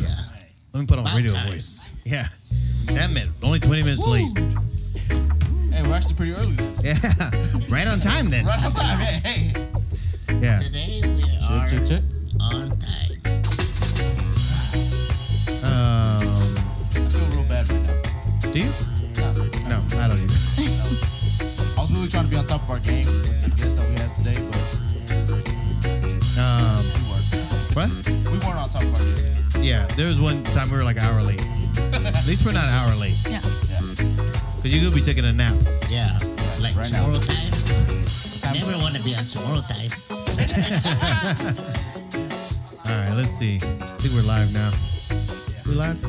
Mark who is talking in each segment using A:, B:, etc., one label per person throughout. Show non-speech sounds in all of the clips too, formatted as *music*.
A: Yeah.
B: Let me put on
A: About
B: radio
A: time.
B: voice. Yeah. Damn it. Only 20 minutes late.
C: Hey, we're actually pretty early. Then.
B: Yeah. *laughs* right on time then.
C: Right on time. Hey, hey.
B: Yeah.
A: Today we are
C: Check, check, check.
A: on time.
B: Um,
C: I feel real bad right now.
B: do you?
C: Nah,
B: No, I don't either. *laughs*
C: I was really trying to be on top of our game
B: there was one time we were like an hour late. At least we're not an hour late.
D: Yeah.
C: Yeah.
B: Because you could be taking a nap.
A: Yeah. Like
C: right now.
A: tomorrow time. Never want to be on tomorrow time. *laughs*
B: All right, let's see. I think we're live now. We live?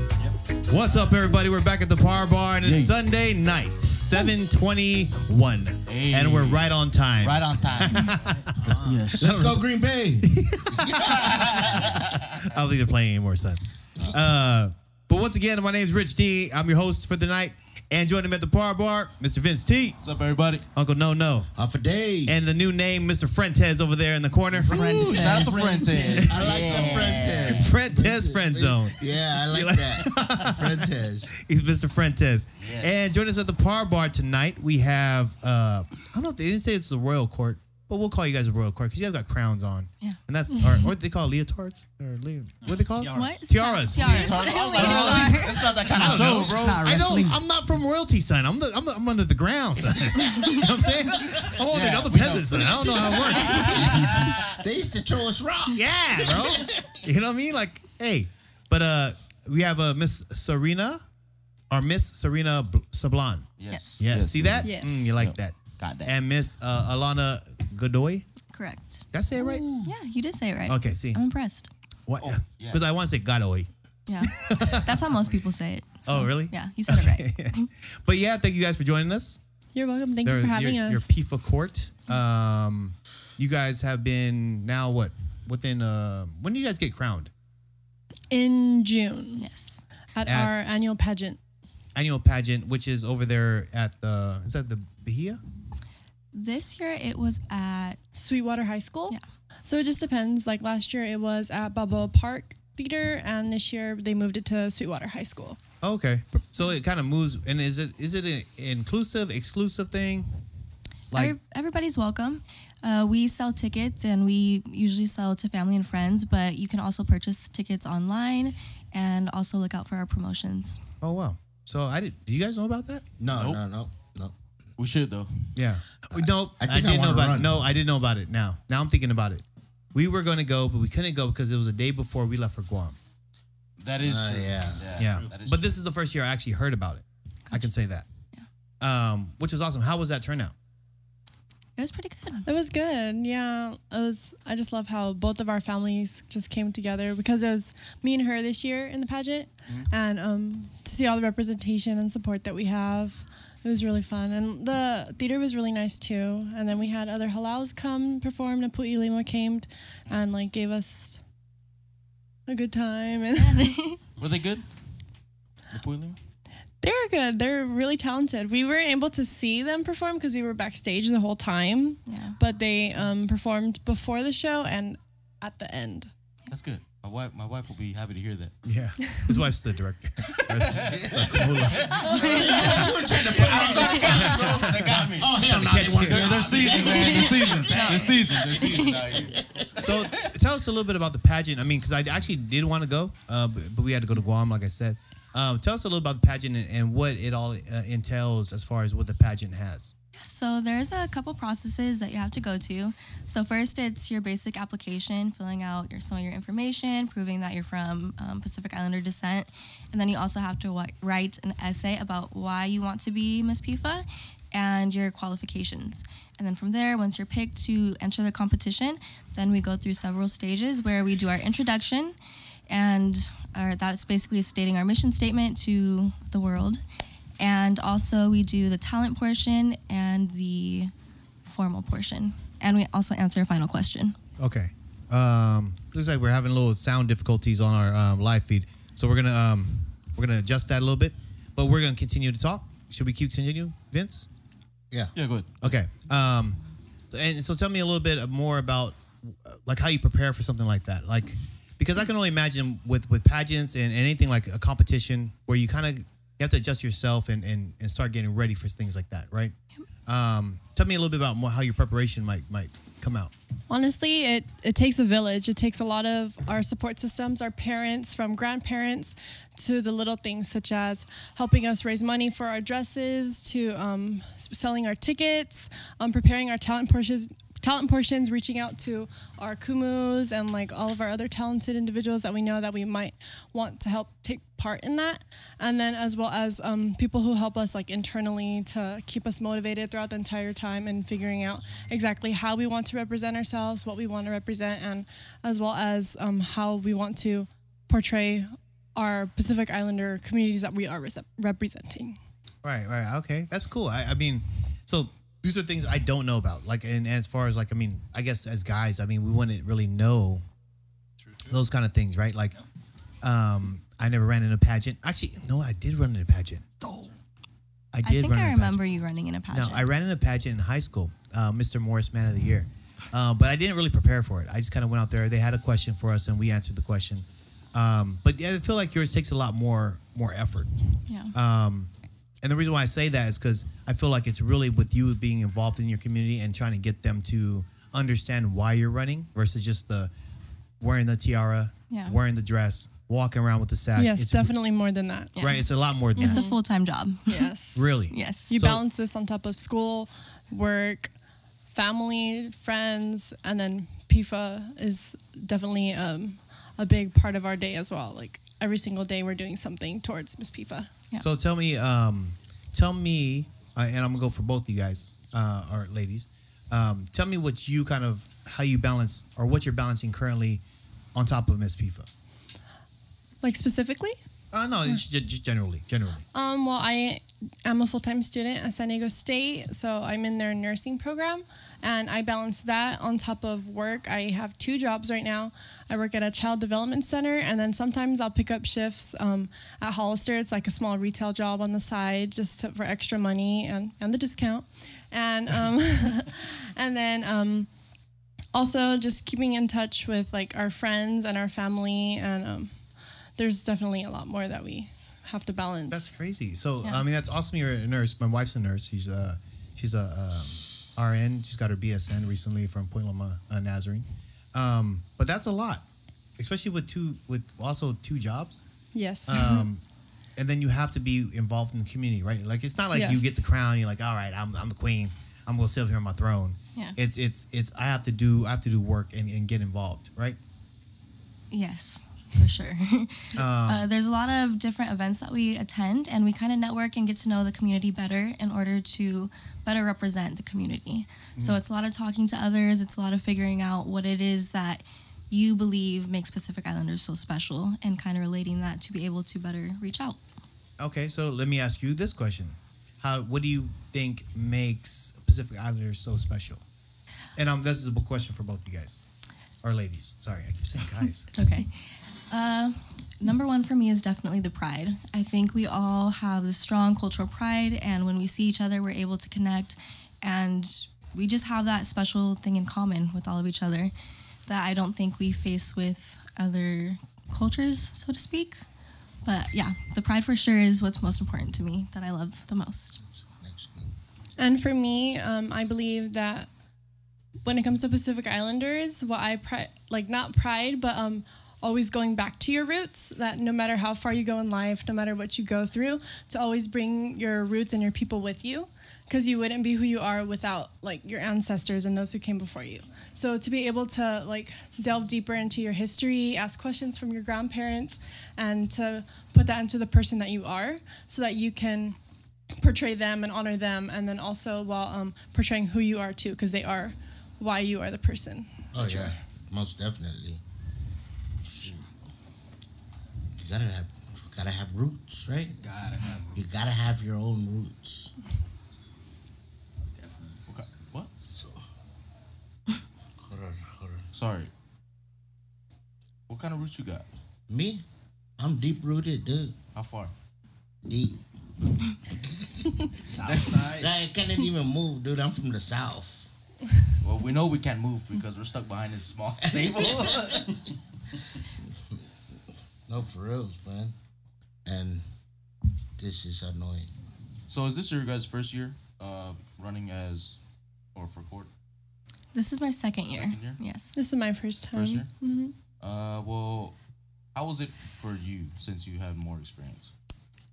B: What's up, everybody? We're back at the Par Bar, and it's
C: Yay.
B: Sunday night, 721.
C: Hey.
B: And we're right on time.
C: Right on time. *laughs* yes.
A: Let's go Green Bay. *laughs*
B: I don't think they're playing anymore, son. Uh, but once again, my name's Rich T. I'm your host for the night. And joining me at the Par Bar, Mr. Vince T,
C: What's up, everybody?
B: Uncle No No,
A: Off a day.
B: and the new name, Mr. Frentez over there in the corner.
C: Ooh, shout out to Fuentes.
A: I like the Frentes.
B: Frentez Friend Zone.
A: Yeah, I like that. Frentes. *laughs*
B: He's Mr. Frentez.
C: Yes.
B: And joining us at the Par Bar tonight, we have, uh, I don't know if they didn't say it's the Royal Court, but we'll call you guys the Royal Court because you guys got crowns on.
D: Yeah.
B: And that's, or what they call leotards? Or le- what they call? it?
D: What?
B: Tiaras.
D: Tiaras.
C: It's not that kind of show, bro.
B: I know I'm not from royalty, son. I'm the, I'm, the, I'm under the ground, son. *laughs* you know what I'm saying? I'm under
C: Yeah,
B: I'm the
C: we know.
B: son. I don't know how it works. *laughs*
A: They used to throw us rocks.
B: yeah, bro. You know what I mean? Like, hey, but uh, we have uh, Miss Serena, or Miss Serena B- Sablan.
C: Yes.
B: Yes, see that?
E: Yes.
B: Mm, you like that?
C: Got that.
B: And Miss uh, Alana Godoy.
D: Correct.
B: Did I say it right?
D: Yeah, you did say it right.
B: Okay, see.
D: I'm impressed.
B: What?
C: Oh, yeah.
B: Because I want to say Godoy.
D: Yeah. That's how most people say it. *laughs*
B: Oh, really?
D: Yeah, you said it right. *laughs*
B: But yeah, thank you guys for joining us.
E: You're welcome. Thank
B: They're-
E: you for having
B: your,
E: us.
B: Your PIFA court. Um, you guys have been now what? Within uh, when do you guys get crowned?
E: in June
D: Yes.
E: at,
B: At-
E: our annual pageant.
B: Annual pageant, which is over there at the is that the Bahia?
D: This year it was at
E: Sweetwater High School.
D: Yeah.
E: So it just depends. Like last year it was at Balboa Park Theater, and this year they moved it to Sweetwater High School.
B: Okay, so it kind of moves. And is it is it an inclusive, exclusive thing? Like
D: Every- everybody's welcome. Uh, we sell tickets and we usually sell to family and friends, but you can also purchase tickets online and also look out for our promotions.
B: oh wow. So I did. Do you guys know about that?
A: No,
C: Nope.
A: no, no, no.
C: We should though.
B: Yeah. no,
A: I
B: I,
A: I
B: didn't know about
A: run.
B: it. No, I didn't know about it. Now, now I'm thinking about it. We were going to go, but we couldn't go because it was a day before we left for Guam.
C: That is
A: Uh,
C: true.
A: yeah.
B: Yeah.
C: That is
B: But
C: true.
B: this is the first year I actually heard about it. I can say that. Yeah. Um, which was awesome. How was that turnout?
D: It was pretty good.
E: It was good. Yeah. It was I just love how both of our families just came together because it was me and her this year in the pageant and um to see all the representation and support that we have. It was really fun. And the theater was really nice too. And then we had other halaus come perform. Napua Ilima came and like gave us a good time *laughs* and
C: Were they good? The Puilim?
E: They were good. They're really talented. We weren't able to see them perform because we were backstage the whole time,
D: Yeah.
E: but they um, performed before the show and at the end.
C: That's good. My wife, my wife will be happy to hear that.
B: Yeah. His wife's the director.
A: Oh hell no! They
C: they're, they're seasoned, man. They're seasoned. They're seasoned. They're seasoned out here.
B: so t- tell us a little bit about the pageant. I mean, because I actually did want to go, uh, but, but we had to go to Guam, like I said. Um, tell us a little about the pageant and, and what it all uh, entails as far as what the pageant has.
D: So there's a couple processes that you have to go to. So first, it's your basic application, filling out your some of your information, proving that you're from um, Pacific Islander descent, and then you also have to write an essay about why you want to be Miss PIFA and your qualifications. And then from there, once you're picked to enter the competition, then we go through several stages where we do our introduction, and our, that's basically stating our mission statement to the world. And also, we do the talent portion and the formal portion. And we also answer a final question.
B: Okay. Um, looks like we're having a little sound difficulties on our um, live feed, so we're gonna um, we're gonna adjust that a little bit, but we're gonna continue to talk. Should we keep continue, Vince?
A: Yeah.
C: Yeah, good.
B: Okay. Um, and so tell me a little bit more about uh, like how you prepare for something like that, like because I can only imagine with with pageants and anything like a competition where you kind of you have to adjust yourself and, and and start getting ready for things like that, right? Um, tell me a little bit about more how your preparation might might come out.
E: Honestly, it, it takes a village. It takes a lot of our support systems, our parents, from grandparents to the little things such as helping us raise money for our dresses, to um, selling our tickets, um, preparing our talent portions, talent portions, reaching out to our kumus and like all of our other talented individuals that we know that we might want to help take part in that, and then as well as um, people who help us like internally to keep us motivated throughout the entire time and figuring out exactly how we want to represent ourselves, what we want to represent, and as well as um, how we want to portray our Pacific Islander communities that we are res- representing.
B: Right, right. Okay, that's cool. I, I mean, so these are things I don't know about. Like, and, as far as like, I mean, I guess as guys, I mean, we wouldn't really know those kind of things, right? Like, um, I never ran in a pageant. Actually, no, I did run in a pageant. I
D: I
B: did
D: think
B: run
D: I
B: in a
D: remember
B: pageant.
D: you running in a pageant. No.
B: I ran in a pageant in high school, uh, Mr. Morse Man of the Year. Uh, but I didn't really prepare for it. I just kind of went out there. They had a question for us, and we answered the question. Um, but yeah, I feel like yours takes a lot more more effort.
D: yeah.
B: Um, and the reason why I say that is because I feel like it's really with you being involved in your community and trying to get them to understand why you're running versus just the wearing the tiara,
D: Yeah.
B: wearing the dress, walking around with the sash.
E: yes,
B: it's,
E: definitely more than that.
D: Yeah.
B: Right, it's a lot more than
D: it's a full time job.
E: Yes. *laughs*
B: really.
D: Yes.
E: You
B: So-
E: balance this on top of school, work, family, friends, and then PIFA is definitely um, a big part of our day as well. Like every single day, we're doing something towards Miss PIFA.
B: So tell me, um, tell me, uh, and I'm gonna go for both you guys uh, or ladies. Um, tell me what you kind of how you balance or what you're balancing currently on top of Miss PIFA.
E: Like specifically,
B: Uh, no, it's just, just generally, generally.
E: um, well, I am a full time student at San Diego State, so I'm in their nursing program, and I balance that on top of work. I have two jobs right now. I work at a child development center, and then sometimes I'll pick up shifts um, at Hollister. It's like a small retail job on the side, just to, for extra money and, and the discount, and um, *laughs* and then um, also just keeping in touch with like our friends and our family, and um, there's definitely a lot more that we have to balance.
B: That's crazy. So
D: Yeah.
B: I mean, that's awesome. You're a nurse. My wife's a nurse. She's a she's a um, RN. She's got her BSN recently from Point Loma uh, Nazarene. Um, but that's a lot, especially with two with also two jobs.
E: yes.
B: Um, *laughs* and then you have to be involved in the community, right? Like it's not like you get the crown. You're like, all right, I'm I'm the queen. I'm gonna sit up here on my throne.
D: Yeah.
B: It's it's it's. I have to do I have to do work and, and get involved, right?
D: Yes, for sure. *laughs*
B: Um,
D: uh, there's a lot of different events that we attend, and we kind of network and get to know the community better in order to better represent the community. So
B: Mm.
D: it's a lot of talking to others. It's a lot of figuring out what it is that you believe makes Pacific Islanders so special, and kind of relating that to be able to better reach out.
B: Okay, so let me ask you this question: How what do you think makes Pacific Islanders so special? And um, this is a question for both of you guys or ladies. Sorry, I keep saying guys. *laughs*
D: It's okay. Uh, number one for me is definitely the pride. I think we all have this strong cultural pride, and when we see each other, we're able to connect, and we just have that special thing in common with all of each other that I don't think we face with other cultures, so to speak. But yeah, the pride for sure is what's most important to me that I love the most.
E: And for me, um, I believe that when it comes to Pacific Islanders, what I pri- like not pride, but um, always going back to your roots. That no matter how far you go in life, no matter what you go through, to always bring your roots and your people with you, because you wouldn't be who you are without like your ancestors and those who came before you. So to be able to like delve deeper into your history, ask questions from your grandparents, and to put that into the person that you are, so that you can portray them and honor them, and then also while um, portraying who you are too, because they are why you are the person.
A: Oh yeah, most definitely. You gotta have, you gotta have roots, right?
C: Gotta have.
A: You gotta have your own roots.
C: Okay. What?
A: So, *laughs* hold on, hold on.
C: Sorry. What kind of roots you got?
A: Me, I'm deep rooted, dude.
C: How far?
A: Deep. *laughs* *laughs*
C: South side.
A: I can't even move, dude. I'm from the south.
C: Well, we know we can't move because we're stuck behind this small *laughs* stable. *laughs*
A: No, for reals, man. And this is annoying.
C: So is this your guys' first year uh, running as or for court?
D: This is my second year.
C: Second year?
D: Yes.
E: This is my first time.
C: First year?
E: hmm
C: Uh, well, how was it for you since you have more experience?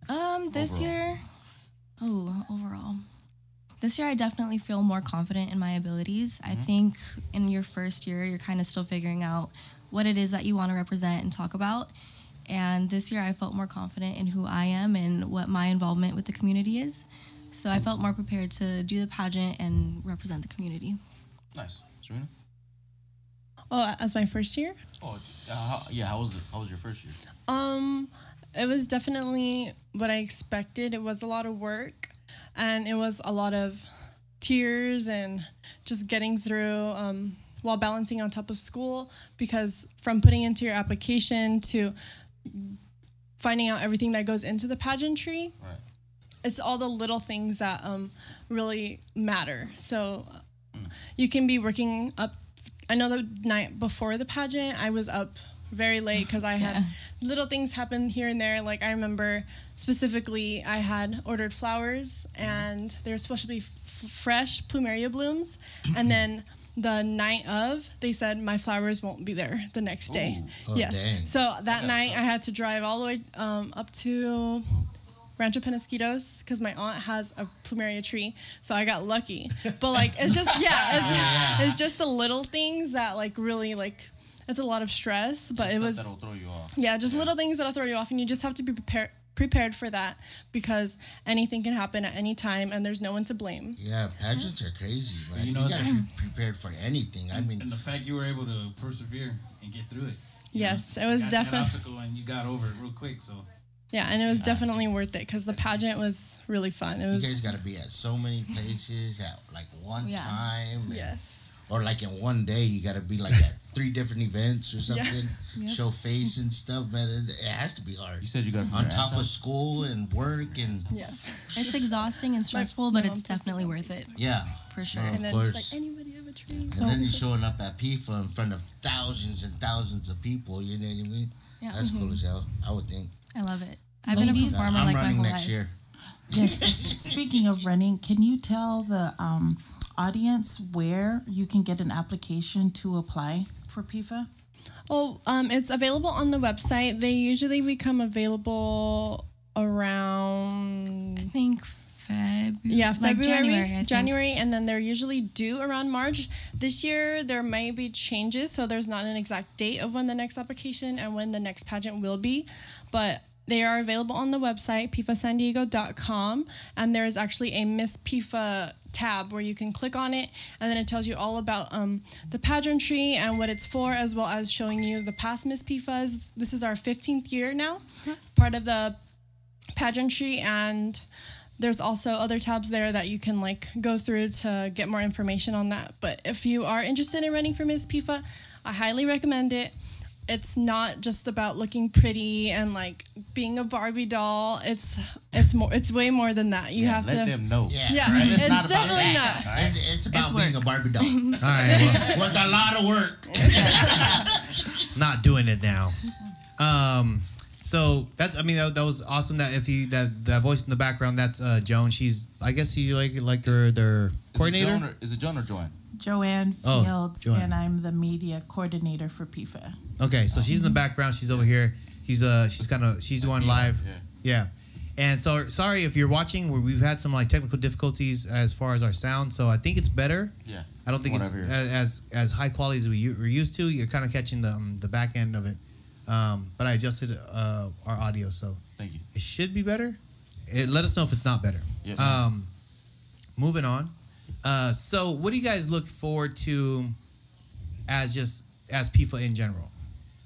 D: Um, this
C: Overall.
D: year, oh, overall, this year I definitely feel more confident in my abilities. I think in your first year, you're kind of still figuring out what it is that you want to represent and talk about. And this year, I felt more confident in who I am and what my involvement with the community is. So I felt more prepared to do the pageant and represent the community.
C: Nice, Serena.
E: Oh, as my first year.
C: Oh, uh, how, yeah. How was it? How was your first year?
E: Um, it was definitely what I expected. It was a lot of work, and it was a lot of tears and just getting through um, while balancing on top of school. Because from putting into your application to finding out everything that goes into the pageantry,
C: Right.
E: it's all the little things that um, really matter. So you can be working up. I know the night before the pageant, I was up very late *laughs* because I had little things happen here and there. Like I remember specifically, I had ordered flowers and they were supposed to be f- fresh plumeria blooms, and *clears throat* then. The night of, they said my flowers won't be there the next day.
A: Oh,
E: yes.
A: dang.
E: So that
C: That
E: night. I had to drive all the way um, up to Rancho Penasquitos because my aunt has a plumeria tree, so I got lucky. But like, it's just yeah, *laughs* it's, it's just the little things that like really like it's a lot of stress. But
C: Stuff
E: it was
C: that'll throw you off.
E: yeah, just little things that'll throw you off, and you just have to be prepared prepared for that because anything can happen at any time, and there's no one to blame.
A: Yeah, pageants are crazy, man.
F: You
A: You,
F: know
A: gotta be prepared for anything. I mean,
F: and the fact you were able to persevere and get through it.
E: Yes,
F: know,
E: it was
F: got that
E: definitely
F: obstacle and you got over it real quick. So
E: yeah, and it was
F: That's
E: definitely worth it because the pageant was really fun. It was.
A: you
E: was
A: guys gotta be at so many places at like one
D: Yeah.
A: time. and-
E: yes.
A: Or like in one day, you gotta be like at *laughs* three different events or
E: Yeah.
A: something. *laughs*
D: Yep.
A: Show face and stuff, man. It, it has to be hard.
C: You said you got it from
A: On top of school and work and
E: Yes. *laughs*
D: It's exhausting and stressful, but
E: my
D: it's definitely worth it
A: yeah.
D: for sure.
A: No.
E: And then
A: course.
E: she's like, anybody have a tree?
A: And then you're showing up at PIFA in front of thousands and thousands of people. You know what I mean?
D: Yeah.
A: That's cool as hell. I would think.
D: I love it. I've been a performer
A: I'm
D: like my whole
A: next
D: life.
A: year.
G: Yes. *laughs* Speaking of running, can you tell the um, audience where you can get an application to apply for PIFA?
E: Well, um, it's available on the website. They usually become available around
D: I think February.
E: yeah
D: like
E: February,
D: January.
E: January, and then they're usually due around March. This year there may be changes, so there's not an exact date of when the next application and when the next pageant will be, but. They are available on the website, pifasandiego.com, and there is actually a Miss PIFA tab where you can click on it, and then it tells you all about um, the pageantry and what it's for, as well as showing you the past Miss PIFAs. This is our 15th year now, part of the pageantry, and there's also other tabs there that you can like go through to get more information on that. But if you are interested in running for Miss PIFA, I highly recommend it. It's not just about looking pretty and like being a Barbie doll. It's it's more. It's way more than that. You
C: Yeah,
E: have
C: let
E: to.
C: Let them know.
A: Yeah.
E: yeah,
A: right?
E: it's,
C: not about
E: definitely
C: that.
E: not.
A: It's, it's about being a Barbie doll *laughs*
B: All right, well,
A: with a lot of work. *laughs*
B: not doing it now. Um, so that's I mean that, that was awesome. That if you that that voice in the background, that's uh, Joan. She's I guess you like like her their
C: Is it
B: coordinator.
C: Joan or, is it Joan or Joanne?
G: Joanne
B: Oh,
G: Fields,
B: Joanne.
G: and I'm the media coordinator for PIFA.
B: Okay, so she's in the background. She's over here. She's uh she's kind of she's going live.
C: Yeah.
B: Yeah. And so sorry if you're watching. we- We've had some like technical difficulties as far as our sound. So I think it's better.
C: Yeah.
B: I don't think it's as as high quality as we u- we're used to. You're kind of catching the um, the back end of it. Um, but I adjusted uh, our audio, so
C: Thank you.
B: it should be better. It, let us know if it's not better.
C: Yep.
B: Um, moving on. Uh, so, what do you guys look forward to as just as PIFA in general?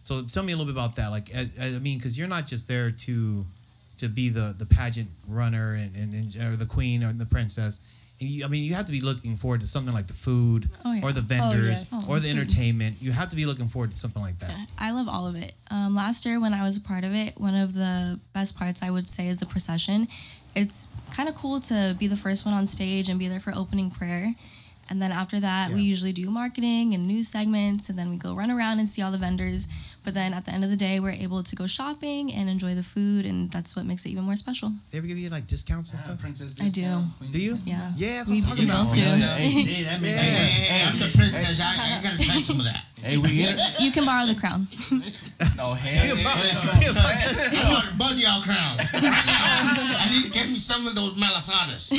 B: So, tell me a little bit about that. Like, as, as- I mean, because you're not just there to to be the the pageant runner and, and, and or the queen or the princess. And you, I mean, you have to be looking forward to something like the food
D: Oh, yeah.
B: or the
E: Oh,
B: vendors
E: yes.
D: Oh,
B: or the *laughs* entertainment. You have to be looking forward to something like that.
D: I love all of it. Um, last year, when I was a part of it, one of the best parts I would say is the procession. It's kind of cool to be the first one on stage and be there for opening prayer. And then after that, we usually do marketing and news segments, and then we go run around and see all the vendors. But then at the end of the day, we're able to go shopping and enjoy the food, and that's what makes it even more special.
B: They ever give you like discounts and
F: Yeah,
B: stuff?
F: princess discount.
D: I do.
F: queen
B: Do you?
D: Yeah.
B: Yeah, that's
D: we,
B: what I'm talking about.
D: both do.
F: Hey, that makes
A: Hey, hey, hey, I'm the princess. I, I gotta try some of that.
C: Hey, we get
D: You can borrow the crown. *laughs*
C: no hell.
A: I want both y'all crowns. Right *laughs* now. I need to get me some of those malasadas.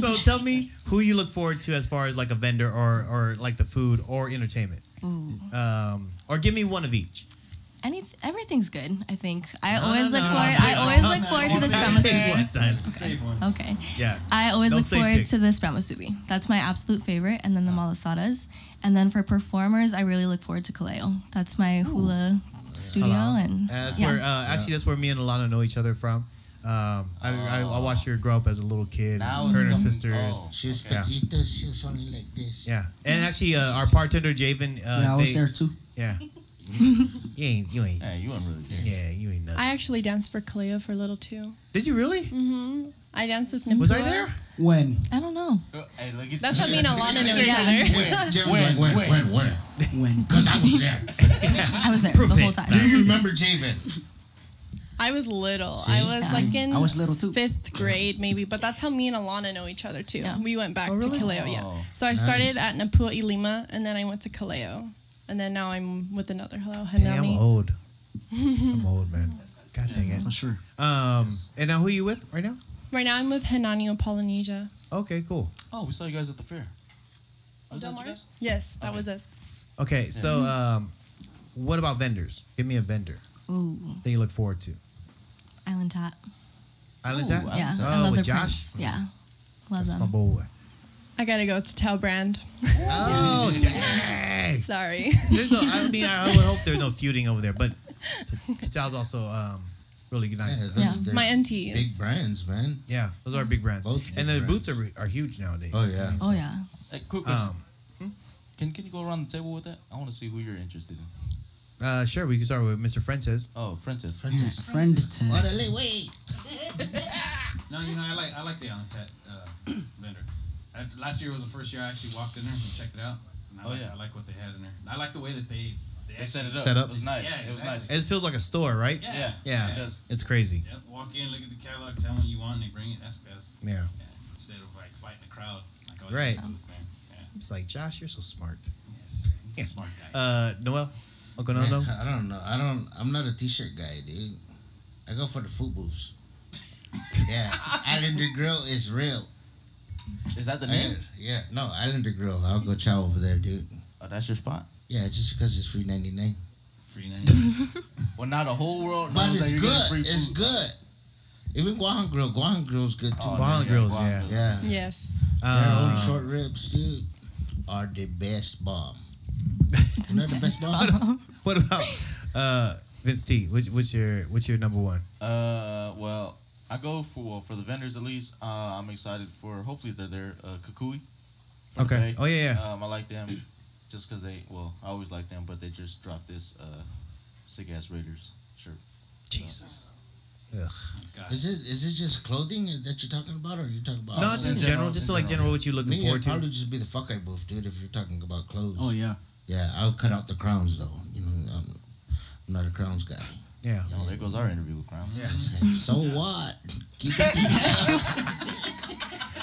B: so tell me who you look forward to as far as like a vendor or or like the food or entertainment. Um, or give me one of each.
D: Any, everything's good. I think. I
B: No,
D: always
B: no,
D: look
B: no,
D: forward.
B: no,
D: I
B: no,
D: always
B: no,
D: look
B: no,
D: forward
B: no,
D: to the
B: no,
D: spam
B: no, pick
D: musubi.
B: one side.
F: safe one.
D: Okay.
B: Yeah.
D: I always
B: No
D: look
B: safe
D: forward
B: picks.
D: to the spam musubi. That's my absolute favorite, and then the malasadas. And then for performers, I really look forward to Kaleo. That's my hula studio, and
B: That's
D: yeah.
B: where uh, actually that's where me and Alana know each other from. Um, I, I, I watched her grow up as a little kid.
C: Now
B: her and her sisters.
C: oh,
A: She was
C: okay.
A: petita. She was only like this.
B: Yeah, and actually, uh, our bartender Javen. Uh,
H: yeah, I was
B: they-
H: there too.
B: Yeah. *laughs* *laughs* you ain't. You ain't.
C: Hey, you weren't really good.
B: Yeah, you ain't nothing.
E: I actually danced for Kaleo for a little too.
B: Did you really?
E: Mm-hmm. I danced with Nimpua.
B: Was I there?
H: When?
D: I don't know.
C: Hey, look at
E: That's what me and Alana know each
D: Yeah.
A: When?
C: When?
A: when,
C: When?
A: when, when?
H: When?
A: Because I was there. *laughs*
D: I was there
B: Proof
D: the whole time.
A: Do you remember Javen?
E: I was little.
A: See?
E: I was
D: Yeah.
E: like in
H: I was little too.
E: fifth grade maybe, but that's how me and Alana know each other too.
D: Yeah.
E: We went back
B: Oh, really?
E: to Kaleo, yeah.
C: Oh,
E: So I started at Napua Ilima and then I went to Kaleo. And then now I'm with another hello,
B: Damn, I'm old. *laughs* I'm old, man. God dang it.
H: For sure.
B: Um, and now who are you with right now?
E: Right now I'm with Hananio Polynesia.
B: Okay, cool.
C: Oh, we saw you guys at the fair. Was that you guys?
E: Yes, that
C: Okay.
E: was us.
B: Okay, so um, what about vendors? Give me a vendor
D: Ooh,
B: that you look forward to.
D: Island Tat.
B: Island
C: Ooh,
B: Tat?
C: Island
D: Yeah,
C: Tat.
D: I
B: Oh,
D: love
B: with
D: their
B: Josh?
D: prints. Yeah, love
B: That's my boy.
E: I gotta go to Tell Brand.
B: Oh, *laughs* dang.
E: Sorry.
B: There's no, I mean, I would hope there's no feuding over there, but Tajal's also um, really nice.
A: those-
D: Yeah.
E: My auntie
A: Big brands, man.
B: Yeah, those are big brands.
A: Both
B: and the
A: brands.
B: boots are, are huge nowadays.
A: Oh, yeah.
B: I mean,
D: Oh yeah.
C: Hey, quick question.
B: Um,
C: can can you go around the table with that? I want to see who you're interested in.
B: Uh, sure, we can start with Mr. Fuentes.
C: Oh, Francis.
A: Francis.
H: Friend to
A: Orale, wait.
F: No, you know, I like I like the Island Tat uh, vendor. I, last year was the first year I actually walked in there and checked it out. And I
C: Oh,
F: like,
C: yeah.
F: I like what they had in there. I like the way that they they,
C: They set it up.
B: Set up.
C: It was nice.
F: Yeah,
C: it was
F: exactly.
C: nice.
B: It feels like a store, right?
F: Yeah.
C: Yeah.
B: Yeah.
C: It does.
B: It's crazy.
F: Yep, walk in, look at the catalog, tell them what you want, and they bring it. That's best.
B: Yeah.
F: Yeah. Instead of like fighting the crowd. Like all
B: Right.
F: the booths, man. Yeah.
B: It's like, Josh, you're so smart.
F: Yes.
B: Yeah.
F: Smart guy.
B: Uh, Noel? Uncle Nono?
A: Man, *laughs* I don't know. I don't. I'm not a t-shirt guy, dude. I go for the food booths. *laughs* yeah, Islander Grill is real.
C: Is that the
A: I-
C: name?
A: yeah, no, Islander Grill. I'll go chow over there, dude.
C: Oh, that's your spot.
A: Yeah, just because it's free ninety nine.
F: Free night. *laughs*
C: Well, now the whole world
A: But
C: knows that
A: it's
C: you're
A: good.
C: free
A: It's good. Even Guahan Grill. Guahan Grill's good too.
C: Oh,
B: Guahan
C: yeah,
B: Grills,
C: Guahan
B: yeah.
C: Grill.
A: yeah.
E: Yes.
A: Their own
B: Uh,
A: short ribs, dude, are the best bomb. You know the best bomb? *laughs*
B: what about uh, Vince T? Which, what's your what's your number one?
C: Uh, well, I go for for the vendors at least. Uh, I'm excited for. Hopefully, they're there. Uh, Kukui. from the
B: Okay. Oh yeah, yeah.
C: Um, I like them, just because they. Well, I always like them, but they just dropped this uh, sick ass Raiders shirt.
B: Jesus. Ugh.
F: God.
A: Is it is it just clothing that you're talking about, or are you talking about?
B: No, it's just in general, just
C: in
B: like
C: general.
B: general what you looking
A: Me,
B: forward
A: it'd
B: to.
A: probably just be the fuck I booth, dude. If you're talking about clothes.
H: Oh yeah.
A: Yeah, I'll cut out the crowns though. You know, I'm, I'm not a crowns guy.
B: Yeah.
C: Oh, there goes our interview with Crowns.
B: Yeah.
A: so *laughs* what? Keep it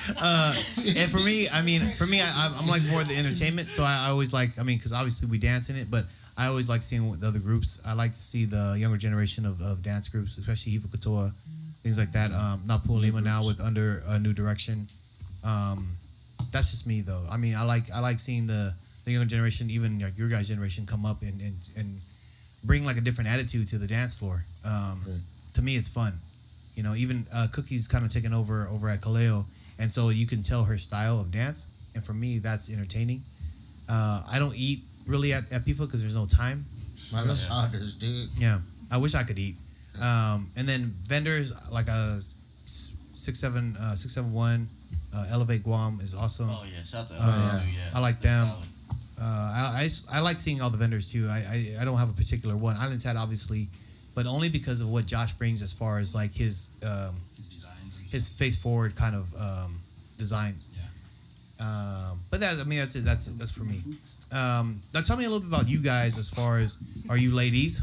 A: *laughs*
B: Uh, and for me, I mean, for me, I, I'm- I'm like more the entertainment. So I, I always like, I mean, because obviously we dance in it, but I always like seeing what the other groups. I like to see the younger generation of, of dance groups, especially Hiva Katoa, things like that. Um, not Pula Lima now with under a new direction. Um, that's just me though. I mean, I like I like seeing the the younger generation, even like your guys' generation, come up and and, and bring like a different attitude to the dance floor. Um,
A: Right.
B: To me, it's fun. You know, even uh, Cookie's kind of taken over over at Kaleo, and so you can tell her style of dance. And for me, that's entertaining. Uh, I don't eat really at, at PIFA because there's no time.
A: malasadas, dude.
B: Yeah, I wish I could eat. Um, and then vendors like a s- six seven uh, six seven one, uh, Elevate Guam is awesome.
C: Oh yeah, shout out to
B: Uh,
C: too. Yeah,
B: I like
C: They're
B: them.
C: solid.
B: Uh, I, I s- I like seeing all the vendors too. I, I, I don't have a particular one. Island Tat obviously, but only because of what Josh brings as far as like his um,
F: His
B: his face forward kind of um, designs.
F: Yeah.
B: Um, but that I mean that's it. That's that's for me. Um, now tell me a little bit about you guys as far as are you ladies?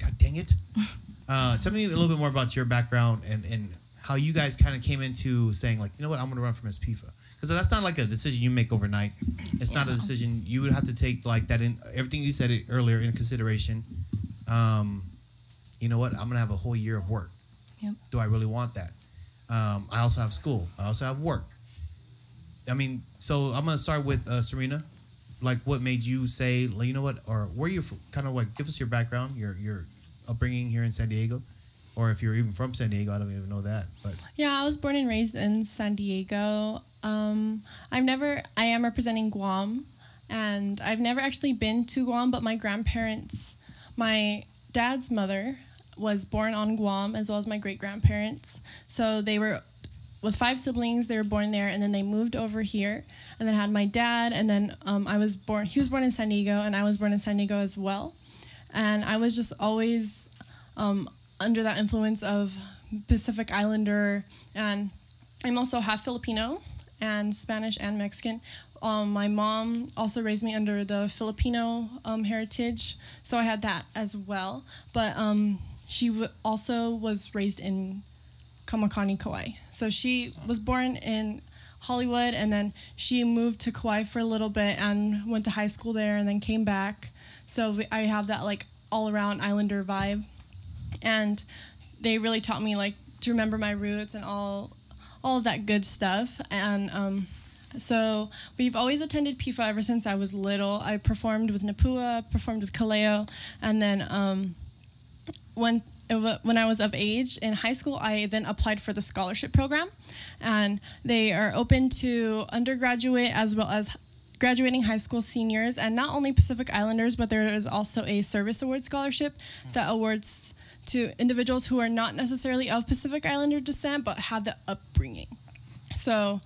B: God dang it! *laughs* Uh, tell me a little bit more about your background and and how you guys kind of came into saying like you know what I'm going to run for Miss PIFA because that's not like a decision you make overnight. It's not a decision you would have to take like that in everything you said earlier in consideration. Um, you know what? I'm gonna have a whole year of work.
D: Yep.
B: Do I really want that? Um, I also have school. I also have work. I mean, so I'm gonna start with uh, Serena. Like, what made you say, you know what, or where you? Kind of like, give us your background, your your upbringing here in San Diego, or if you're even from San Diego, I don't even know that. But
E: Yeah, I was born and raised in San Diego. Um, I've never, I am representing Guam, and I've never actually been to Guam, but my grandparents, my dad's mother was born on Guam, as well as my great grandparents. So they were with five siblings, they were born there, and then they moved over here, and then had my dad, and then um, I was born, he was born in San Diego, and I was born in San Diego as well. And I was just always um, under that influence of Pacific Islander, and I'm also half Filipino and Spanish and Mexican. Um, my mom also raised me under the Filipino um, heritage, so I had that as well. But um, she w- also was raised in Kamakani, Kauai. So she was born in Hollywood, and then she moved to Kauai for a little bit and went to high school there, and then came back. So I have that like all around Islander vibe, and they really taught me like to remember my roots and all all that good stuff. And um, so we've always attended PIFA ever since I was little. I performed with Napua, performed with Kaleo, and then um, when when I was of age in high school, I then applied for the scholarship program, and they are open to undergraduate as well as graduating high school seniors, and not only Pacific Islanders, but there is also a service award scholarship that awards to individuals who are not necessarily of Pacific Islander descent but have the upbringing. So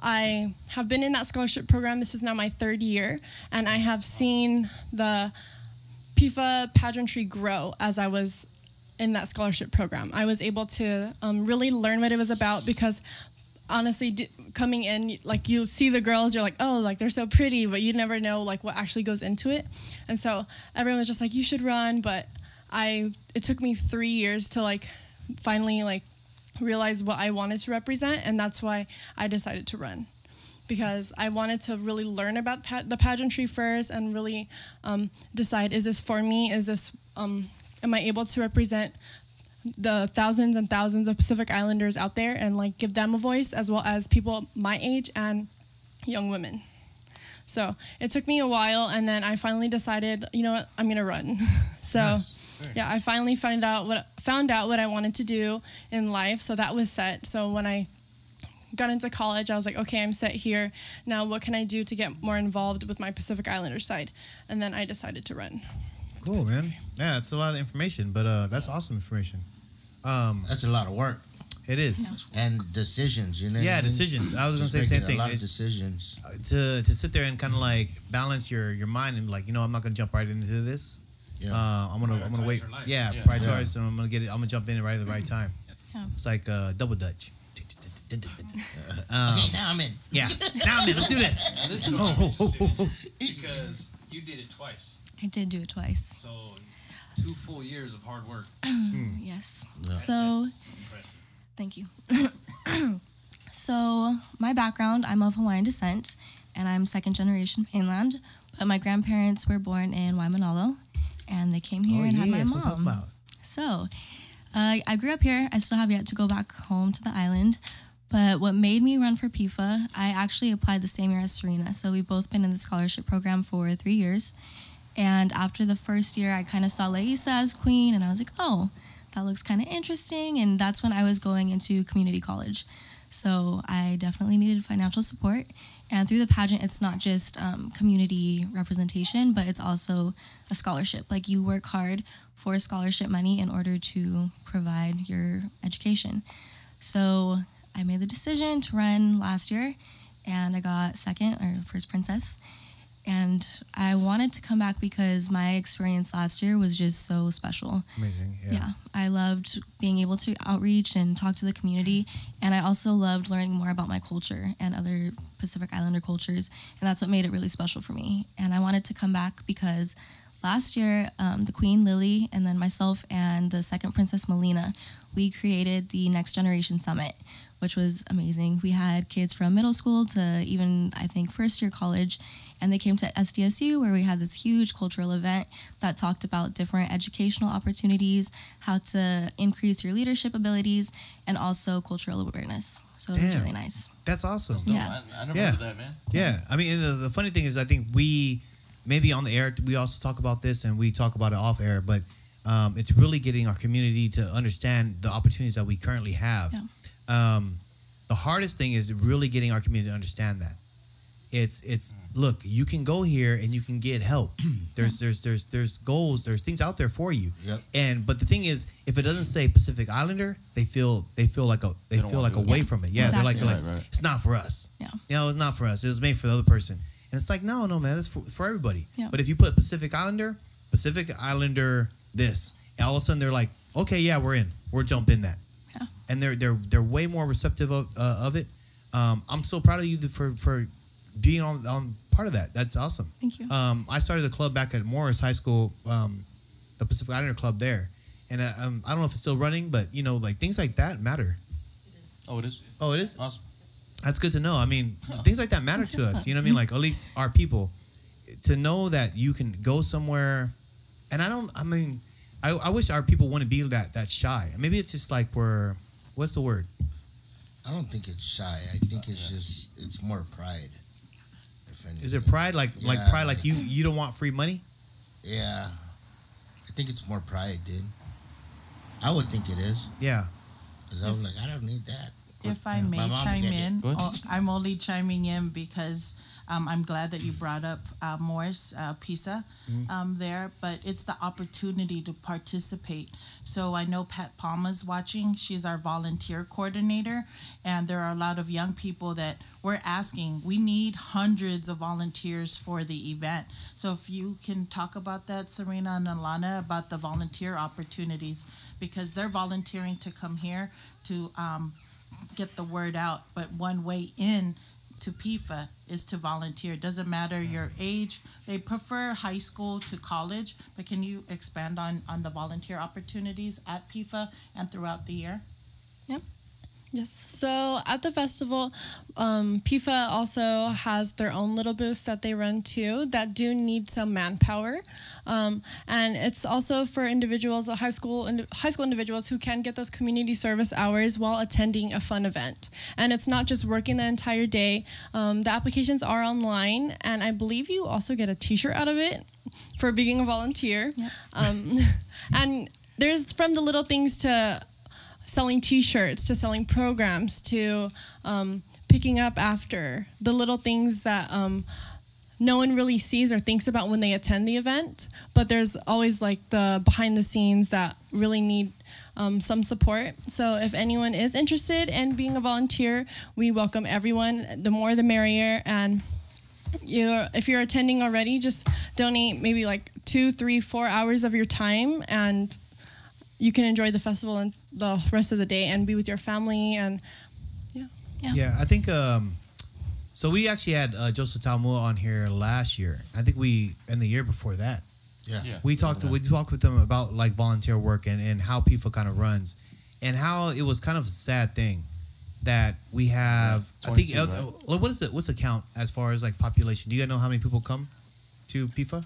E: I have been in that scholarship program. This is now my third year, and I have seen the PIFA pageantry grow as I was in that scholarship program. I was able to um, really learn what it was about because honestly d- coming in like you see the girls you're like oh like they're so pretty but you never know like what actually goes into it and so everyone was just like you should run but i it took me three years to like finally like realize what i wanted to represent and that's why i decided to run because I wanted to really learn about pa- the pageantry first and really um, decide is this for me? Is this um, am I able to represent the thousands and thousands of Pacific Islanders out there and like give them a voice as well as people my age and young women. So it took me a while, and then I finally decided, you know what, I'm gonna run. *laughs* so yeah, I finally found out what found out what I wanted to do in life. So that was set. So when I got into college, I was like, okay, I'm set here. Now, what can I do to get more involved with my Pacific Islander side? And then I decided to run.
B: cool, man. Yeah, it's a lot of information, but uh, that's awesome information. Um,
A: That's a lot of work
B: it is
A: and decisions. You know.
B: Yeah,
A: what I mean?
B: decisions. I was gonna say the same thing.
A: A lot of decisions.
B: to to sit there and kind of like balance your your mind and like you know I'm not gonna jump right into this.
A: Yeah.
B: Uh, I'm gonna I'm gonna wait. Yeah,
C: Yeah.
B: prioritize, and I'm gonna get it. I'm gonna jump in right at the right time.
D: Yeah.
B: It's like uh, double dutch. *laughs* Um,
A: okay, now I'm in.
B: yeah, now man, let's do this.
F: This
B: Oh, oh, oh, oh,
F: because you did it twice.
D: I did do it twice.
F: So two full years of hard work. *clears throat*
D: Yes.
A: Yeah.
D: So
F: impressive.
D: Thank you. *coughs* so, my background I'm of Hawaiian descent and I'm second generation mainland, but my grandparents were born in Waimanalo and they came here
B: Oh
D: and
B: yeah,
D: had my
B: that's what I'm talking
D: mom.
B: about.
D: So, uh, I grew up here. I still have yet to go back home to the island. But what made me run for PIFA, I actually applied the same year as Serena. So we've both been in the scholarship program for three years. And after the first year, I kind of saw Laisa as queen, and I was like, oh, that looks kind of interesting. And that's when I was going into community college. So I definitely needed financial support. And through the pageant, it's not just um, community representation, but it's also a scholarship. Like you work hard for scholarship money in order to provide your education. So I made the decision to run last year, and I got second or first princess. And I wanted to come back because my experience last year was just so special.
B: Amazing. Yeah.
D: Yeah. I loved being able to outreach and talk to the community. And I also loved learning more about my culture and other Pacific Islander cultures. And that's what made it really special for me. And I wanted to come back because last year, um, the Queen Lily, and then myself and the second Princess Melina, we created the Next Generation Summit, which was amazing. We had kids from middle school to even, I think, first year college and they came to SDSU where we had this huge cultural event that talked about different educational opportunities, how to increase your leadership abilities, and also cultural awareness. So it was really nice.
B: That's awesome.
C: No,
D: Yeah.
C: I, I never
B: Yeah.
C: heard of that, man.
B: Yeah, I mean, the, the funny thing is, I think we maybe on the air we also talk about this, and we talk about it off air, but um, it's really getting our community to understand the opportunities that we currently have. Um, the hardest thing is really getting our community to understand that. It's it's look, you can go here and you can get help. *clears throat* *clears throat* There's there's there's there's goals, there's things out there for you.
A: Yep.
B: And but the thing is, if it doesn't say Pacific Islander, they feel they feel like a they,
C: They
B: feel like away
D: Yeah.
B: from it. Yeah, they're like, they're like
C: Right, right.
B: it's not for us.
D: Yeah.
B: You know, it's not for us. It was made for the other person. And it's like, no, no, man, that's for, for everybody.
D: Yeah.
B: But if you put Pacific Islander, Pacific Islander, this, and all of a sudden they're like, okay, yeah, we're in. We're jumping that.
D: Yeah.
B: And they're they're they're way more receptive of, uh, of it. Um, I'm so proud of you for for being on on part of that. That's awesome.
D: Thank you.
B: Um, I started the club back at Morse High School, um, the Pacific Islander Club there, and uh, um, I don't know if it's still running, but you know, like things like that matter.
C: Oh, it is.
B: Oh, it is.
C: Awesome.
B: That's good to know. I mean, things like that matter to us. You know what I mean? *laughs* Like at least our people to know that you can go somewhere. And I don't. I mean, I, I wish our people wouldn't be that that shy. Maybe it's just like we're. What's the word?
A: I don't think it's shy. I think it's just it's more pride. If anything.
B: Is it pride? Like like pride? Like you you don't want free money?
A: Yeah, I think it's more pride, dude. I would think it is
B: Yeah.
A: because I was like, I don't need that.
G: If I
B: Yeah.
G: may chime in,
C: Go ahead.
G: oh, I'm only chiming in because um, I'm glad that you brought up uh, Morse uh, Pisa
B: Mm-hmm.
G: um, there, but it's the opportunity to participate. So I know Pat Palma's watching. She's our volunteer coordinator, and there are a lot of young people that we're asking. We need hundreds of volunteers for the event. So if you can talk about that, Serena and Alana, about the volunteer opportunities, because they're volunteering to come here to um, get the word out. But one way in to PIFA is to volunteer. It doesn't matter your age. They prefer high school to college. But can you expand on, on the volunteer opportunities at PIFA and throughout the year?
E: Yes. So at the festival, um, PIFA also has their own little booths that they run too that do need some manpower, um, and it's also for individuals, uh, high school high school individuals who can get those community service hours while attending a fun event. And it's not just working the entire day. Um, the applications are online, and I believe you also get a T-shirt out of it for being a volunteer.
D: Yep.
E: Um, *laughs* and there's from the little things to selling t-shirts to selling programs to um, picking up after the little things that um, no one really sees or thinks about when they attend the event. But there's always like the behind the scenes that really need um, some support. So if anyone is interested in being a volunteer we welcome everyone. The more the merrier. And you if you're attending already just donate maybe like two three four hours of your time and you can enjoy the festival and the rest of the day and be with your family and
D: Yeah.
B: Yeah, yeah I think um so we actually had uh, Joseph Talmua on here last year. I think we and the year before that.
A: Yeah.
C: Yeah.
B: We talked we talked with them about like volunteer work and, and how people kind of runs and how it was kind of a sad thing that we have I think
C: 22,
B: uh,
C: right?
B: what is it what's the count as far as like population? Do you guys know how many people come to PIFA?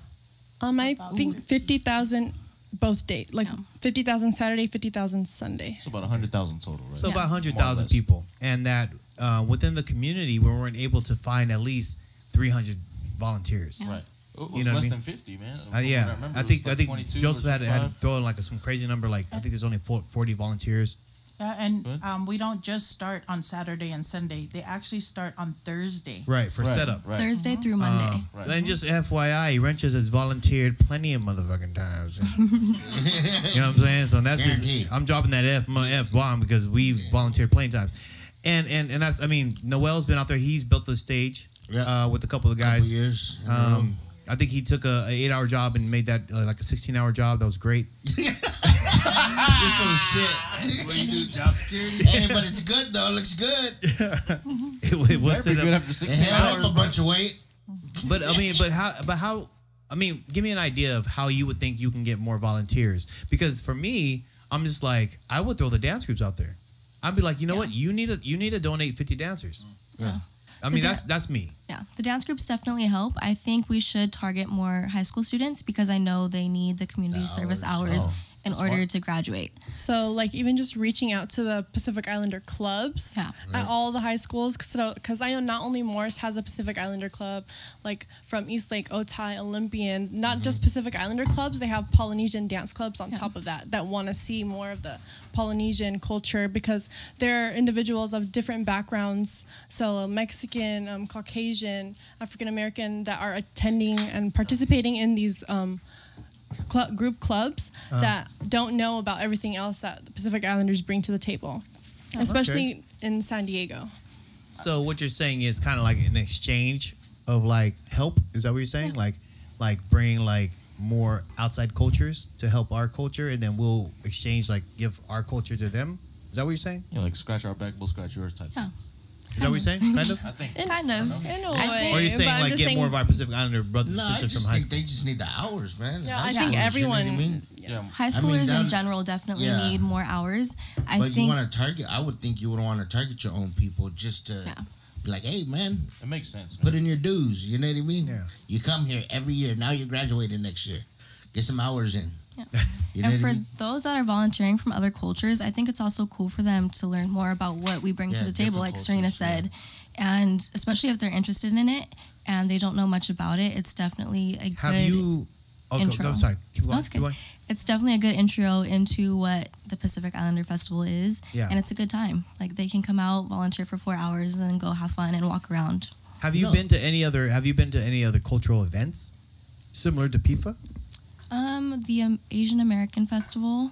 E: um i
G: About
E: think 50,000 both date like
D: Yeah.
E: 50,000 Saturday 50,000 Sunday
C: It's about hundred thousand total, right?
B: So
D: Yeah.
B: about
C: More or
B: 100,000 people and that uh, within the community we weren't able to find at least 300 volunteers.
D: Yeah.
C: Right. It was
B: You know what I
C: less
B: mean?
C: than fifty, man.
B: Uh, yeah,
C: remember,
B: I
C: it was
B: think I think Joseph had, had
C: 25.
B: throw in like some crazy number. Like I think there's only 40 volunteers.
G: Yeah, and um, we don't just start on Saturday and Sunday. They actually start on Thursday.
B: Right for
C: Right,
B: setup.
C: Right.
D: Thursday through Monday.
B: Um,
C: Right.
B: And just FYI, Wrenches has volunteered plenty of motherfucking times. *laughs* you know what I'm saying? So that's just, I'm dropping that F my F bomb because we've volunteered plenty of times. And and and that's I mean Noel's been out there. He's built the stage.
A: Yeah.
B: uh, with a couple of
A: Couple
B: guys.
A: years. in a row.
B: Um, I think he took a, a eight hour job and made that uh, like a sixteen hour job. That was great. *laughs*
A: You're full of shit.
F: What you do? Job security?
A: hey, but it's good though. It looks good. *laughs*
B: It, it was
C: Pretty good
B: up-
C: after
A: It
C: 16
A: held
C: hours.
A: up a bunch of weight.
B: but I mean, but how? But how? I mean, give me an idea of how you would think you can get more volunteers. Because for me, I'm just like I would throw the dance groups out there. I'd be like, you know what? You need to you need to donate 50 dancers.
A: Yeah.
B: I mean,
D: The
B: that's that's me.
D: Yeah, the dance groups definitely help. I think we should target more high school students because I know they need the community
A: The
D: service
A: hours,
D: hours
A: oh,
D: in order to graduate.
E: So, like, even just reaching out to the Pacific Islander clubs
D: Yeah.
E: at all the high schools. Because I know not only Morse has a Pacific Islander club, like from East Lake, Otay, Olympian, not just Pacific Islander clubs, they have Polynesian dance clubs on
D: Yeah.
E: top of that that want to see more of the Polynesian culture because they're individuals of different backgrounds. So, Mexican, um, Caucasian, African American that are attending and participating in these. Um, cl- group clubs uh-huh. that don't know about everything else that the Pacific Islanders bring to the table, oh, especially in San Diego.
B: So what you're saying is kind of like an exchange of like help. Is that what you're saying? Like, like bring like more outside cultures to help our culture, and then we'll exchange like give our culture to them. Is that what you're saying?
C: You know, like scratch our back, we'll scratch yours type.
D: Yeah.
B: Is that what you're saying? *laughs* Kind of.
C: I think.
D: Kind of.
E: In a
D: I
E: way,
D: think-
B: Or are you saying like get
E: saying-
B: more of our Pacific Islander brothers
A: No,
B: and
A: I
B: sisters from high school?
A: they just need the hours, man.
E: Yeah,
A: High
E: I think
A: schoolers, you know what
E: everyone.
A: I mean?
C: Yeah.
D: High schoolers
A: that-
D: in general definitely
A: yeah.
D: need more hours. I
A: but you want to target. I would think you would want to target your own people just to
D: Yeah.
A: be like, hey, man,
C: It makes sense.
A: put in your dues. You know what I mean?
B: Yeah.
A: You come here every year. Now you're graduating next year. Get some hours in.
D: Yeah. *laughs*
A: You know
D: and for
A: I mean?
D: those that are volunteering from other cultures, I think it's also cool for them to learn more about what we bring to the table,
A: different
D: like Serena
A: cultures, yeah.
D: said. And especially if they're interested in it and they don't know much about it, it's definitely a
B: Have
D: good
B: you? Oh, go,
D: intro.
B: go, sorry. Keep
D: No,
B: going.
D: it's
B: Keep
D: good.
B: going.
D: it's definitely a good intro into what the Pacific Islander Festival is.
B: Yeah.
D: And it's a good time. Like they can come out, volunteer for four hours, and then go have fun and walk around.
B: Have you
A: No.
B: been to any other? Have you been to any other cultural events similar to PIFA?
D: Um, the um, Asian American Festival.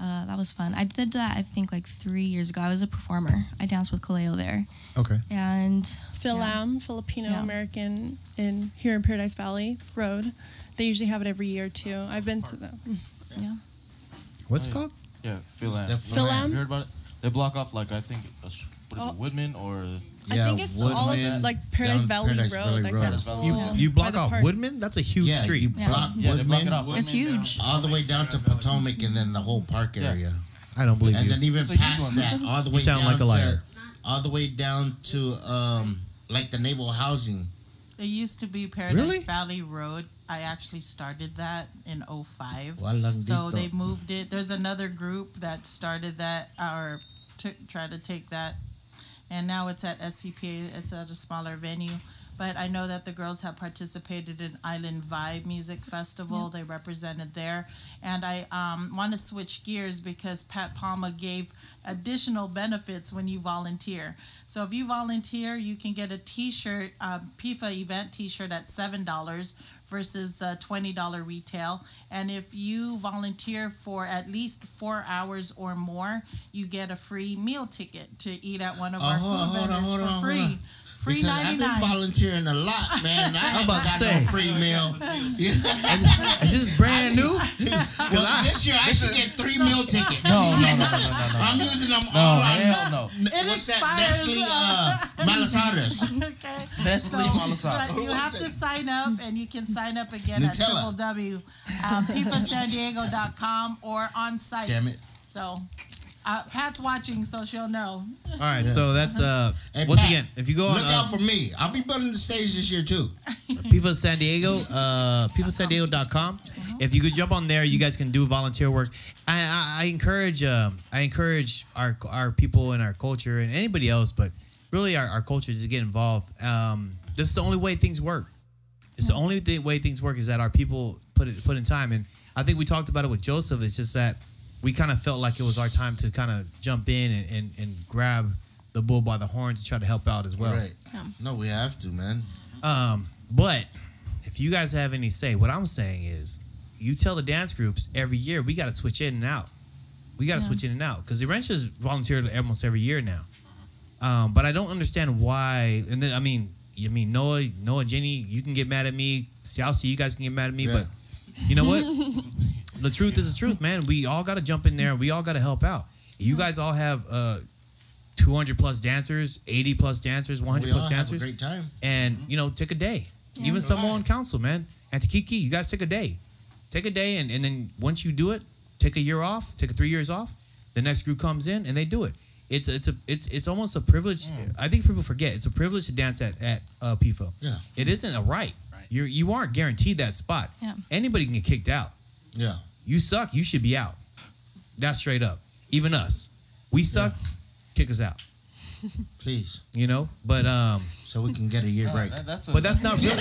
D: Uh, that was fun. I did that I think like three years ago. I was a performer. I danced with Kaleo there,
B: Okay.
D: and
E: Phil
D: Yeah.
E: Lam, Filipino
D: Yeah.
E: American in here in Paradise Valley Road. They usually have it every year too. I've been to them.
B: Yeah. What's
C: Oh, yeah.
B: called?
C: Yeah,
A: Fil-Am.
E: Phil
A: Lam.
C: Have you heard about it? They block off like I think what is
E: Oh.
C: it, Woodman or
E: I think it's all
A: Woodman,
E: of like Paradise
A: down
E: Valley
A: Paradise
E: Road,
A: Valley
E: like
A: Road.
E: that.
C: Paradise Valley
B: You
C: Road.
E: Yeah.
B: you
E: By
B: block
E: the
B: off
E: park.
B: Woodman? That's a huge
A: yeah,
B: street.
A: you
D: Yeah.
A: block
C: Yeah, they block it
A: Woodman
C: off.
D: it's
F: Woodman down-
D: huge.
A: all the way down to Potomac and then the whole park
C: Yeah.
A: area.
B: I don't believe
A: and
B: you.
A: then even
C: It's a huge
A: past
C: one.
A: that, all the way
B: sound
A: down
B: like a liar.
A: to all the way down to um like the naval housing.
G: It used to be Paradise
B: Really?
G: Valley Road. I actually started that in 05. So they moved it. There's another group that started that or t- tried to take that, and now it's at SCPA. It's at a smaller venue. But I know that the girls have participated in Island Vibe Music Festival. They represented there, and I um, want to switch gears because Pat Palma gave additional benefits when you volunteer. So if you volunteer, you can get a T-shirt, um, PIFA event T-shirt at seven dollars versus the twenty dollar retail. And if you volunteer for at least four hours or more, you get a free meal ticket to eat at one of
A: Oh,
G: our
A: hold
G: food vendors for
A: on,
G: free.
A: On.
G: Free
A: because
G: ninety
A: I've been volunteering a lot, man. *laughs* I ain't
B: about to say.
A: no free meal. *laughs* *laughs* You know?
B: Is this brand new?
A: well, this year I should get three meal tickets.
C: No, no, no, no, no, no, no.
A: I'm using them
C: No,
A: all on.
C: hell no.
A: N-
G: It
A: What's that? Nestle
G: uh,
A: uh, Malasadas.
G: okay.
C: Nestle
G: So,
C: Malasada.
G: but you have to sign up, and you can sign up again at
A: Nutella.
G: www. Um, PIFASanDiego.com or on site.
A: Damn it.
G: So, uh, Pat's watching, so she'll know.
B: All right, so that's uh
A: Hey,
B: once
A: Pat,
B: again, if you go on
A: Look
B: uh,
A: out for me. I'll be building the stage this year too. *laughs*
B: PIFA San Diego, uh, PIFASanDiego.com. If you could jump on there, you guys can do volunteer work. I, I, I encourage um, I encourage our our people and our culture and anybody else, but really our, our culture to get involved. Um, this is the only way things work. It's the only th- way things work is that our people put it put in time, and I think we talked about it with Joseph. It's just that we kind of felt like it was our time to kind of jump in and, and, and grab the bull by the horns and try to help out as well.
A: right. No, we have to, man.
B: Um, but if you guys have any say, what I'm saying is, you tell the dance groups every year we got to switch in and out. We got to
D: Yeah.
B: switch in and out because the Wrenches volunteer almost every year now. Um, but I don't understand why. And then, I mean, I mean, Noah, Noah, Jenny, you can get mad at me. Xiaoxi, you guys can get mad at me,
A: Yeah.
B: but you know what? *laughs* the truth is the truth, man. We all got to jump in there. We all got to help out. You guys all have uh, 200 plus dancers, 80 plus dancers, 100
A: we all
B: plus
A: have a
B: dancers,
A: great time.
B: and you know, take a day.
D: Yeah.
B: Even someone on council, man. And Kiki, you guys take a day. Take a day, and, and then once you do it, take a year off, take a three years off. The next group comes in and they do it. It's it's a it's it's almost a privilege. I think people forget it's a privilege to dance at at uh, PIFA.
A: Yeah.
B: It isn't a right.
F: Right.
B: You you aren't guaranteed that spot.
D: Yeah.
B: Anybody can get kicked out.
A: Yeah.
B: You suck. You should be out. That's straight up. Even us, we suck. Kick us out. *laughs*
A: Please.
B: You know. But um.
A: So we can get a year break.
C: That- that's a,
B: But that's not *laughs* really.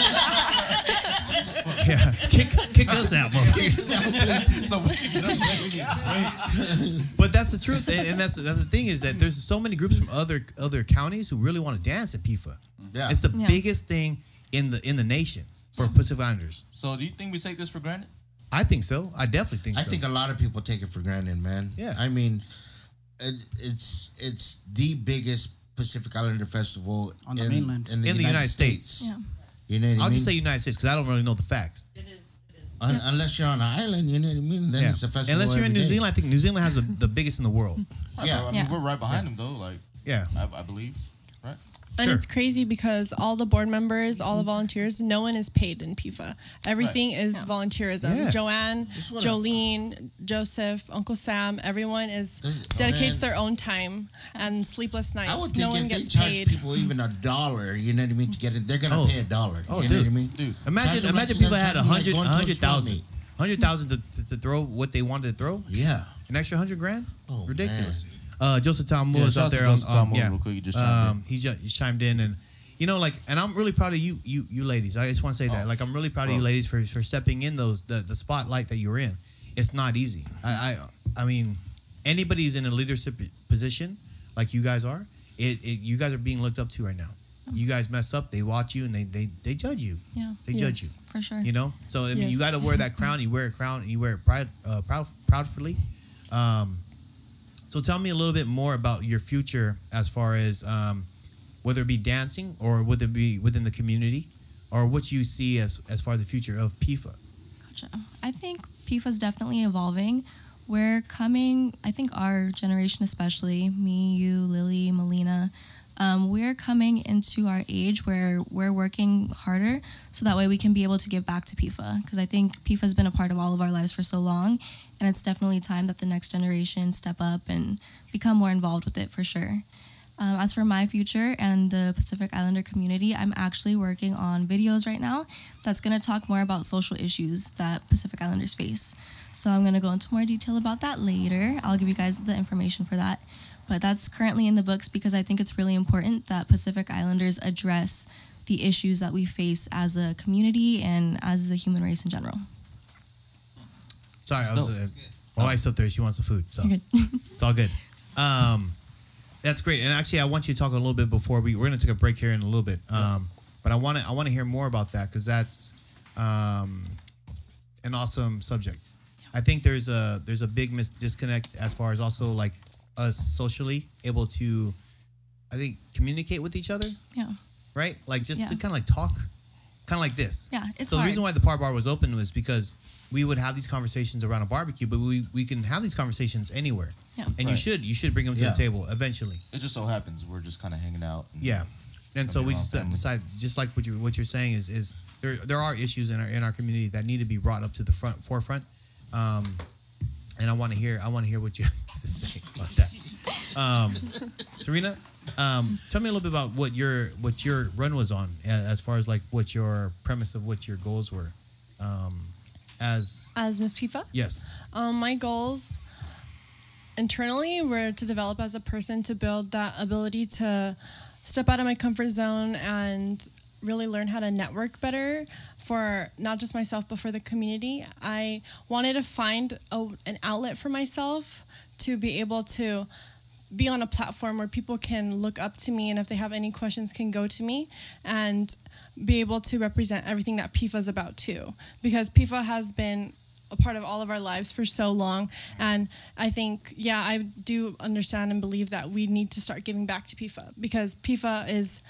B: yeah. *laughs* Kick kick us out, motherfucker.
C: so we can get up there.
B: But that's the truth, and, and that's that's the thing is that there's so many groups from other other counties who really want to dance at PIFA.
A: Yeah.
B: It's the
D: Yeah.
B: biggest thing in the in the nation for Pacific Islanders.
C: So do you think we take this for granted?
B: I think so. I definitely think so.
A: I
B: so.
A: think a lot of people take it for granted, man.
B: Yeah.
A: I mean, it, it's it's the biggest Pacific Islander festival
H: On the
A: in,
H: mainland.
A: in the,
B: in the United States.
D: Yeah.
A: You know what I
B: I'll
A: mean?
B: just say United States because I don't really know the facts.
A: Un- Unless you're on an island, you know what I mean. Then
B: Yeah.
A: it's a festival.
B: Unless you're in New
A: day.
B: Zealand, I think New Zealand has the, the biggest in the world.
A: Yeah.
C: I mean,
D: Yeah.
C: we're right behind them though. Like
B: Yeah.
C: I, I believe, right?
E: And
B: Sure.
E: it's crazy because all the board members, all the volunteers, no one is paid in PIFA. Everything is
D: Yeah.
E: volunteerism.
B: Yeah.
E: Joanne,
A: That's what I-
E: Jolene, Joseph, Uncle Sam, everyone is
A: Does- oh,
E: dedicates
A: man.
E: their own time and sleepless nights.
A: I would think
E: no one
A: they
E: gets
A: charge
E: paid.
A: people even a dollar, you know what I mean, to get it, they're gonna
B: Oh.
A: pay a dollar.
B: Oh,
A: you
B: dude.
A: know what I mean?
C: Dude,
B: Imagine
A: Charge
B: imagine people had a
A: charge them like
B: hundred
A: going to a
B: hundred
A: swap
B: thousand.
A: meet.
B: Hundred thousand to, to, to throw what they wanted to throw.
A: Yeah.
B: An extra hundred grand?
A: Oh,
B: Ridiculous. Uh, Joseph Tom Moore
C: Yeah,
B: is out
C: out
B: there.
C: Joseph Tom
B: um,
C: Moore
B: yeah,
C: real quick. He just chimed
B: um, he's, ju- he's chimed in, and you know, like, and I'm really proud of you, you, you ladies. I just want to say that, like, I'm really proud of you ladies for for stepping in those the, the spotlight that you're in. It's not easy. I, I, I mean, anybody's in a leadership position like you guys are. It, it, you guys are being looked up to right now. You guys mess up, they watch you and they they, they judge you.
D: Yeah.
B: They judge you.
D: For sure.
B: You know, so I mean, you got to wear that crown. You wear a crown, and you wear it proud, uh, proud, proudfully. Um, so tell me a little bit more about your future, as far as um, whether it be dancing or whether it be within the community, or what you see as as far as the future of PIFA.
D: Gotcha. I think PIFA is definitely evolving. We're coming, I think our generation, especially me, you, Lily, Melina, um, we're coming into our age where we're working harder so that way we can be able to give back to PIFA. Because I think PIFA has been a part of all of our lives for so long. And it's definitely time that the next generation step up and become more involved with it for sure. Um, as for my future and the Pacific Islander community, I'm actually working on videos right now that's going to talk more about social issues that Pacific Islanders face. So I'm going to go into more detail about that later. I'll give you guys the information for that. But that's currently in the books because I think it's really important that Pacific Islanders address the issues that we face as a community and as the human race in general.
B: Sorry, I was. Uh, my wife's up there. She wants the food, so *laughs* it's all good. Um, that's great. And actually, I want you to talk a little bit before we we're going to take a break here in a little bit. Um, but I want to I want to hear more about that because that's um, an awesome subject. I think there's a there's a big mis- disconnect as far as also like us socially able to, I think, communicate with each other.
D: Yeah.
B: Right, like just
D: Yeah.
B: to kind of like talk, kind of like this.
D: Yeah, it's
B: so the
D: hard.
B: reason why the par bar was open was because we would have these conversations around a barbecue, but we, we can have these conversations anywhere.
D: Yeah.
B: And you should you should bring them to
A: Yeah.
B: the table eventually.
C: It just so happens we're just kind of hanging out. and-
B: Yeah. And so we just
C: family.
B: decided, just like what you what you're saying is is there there are issues in our in our community that need to be brought up to the front forefront. Um, and I want to hear I want to hear what you *laughs* have to say about that. Um, *laughs* Serena, um, tell me a little bit about what your what your run was on as far as like what your premise of what your goals were. Um, as
E: As Miss PIFA,
B: yes,
E: um, my goals internally were to develop as a person to build that ability to step out of my comfort zone and really learn how to network better for not just myself but for the community. I wanted to find a, an outlet for myself to be able to be on a platform where people can look up to me and if they have any questions can go to me. And be able to represent everything that PIFA is about too. Because PIFA has been a part of all of our lives for so long. And I think yeah I do understand and believe that we need to start giving back to PIFA because PIFA is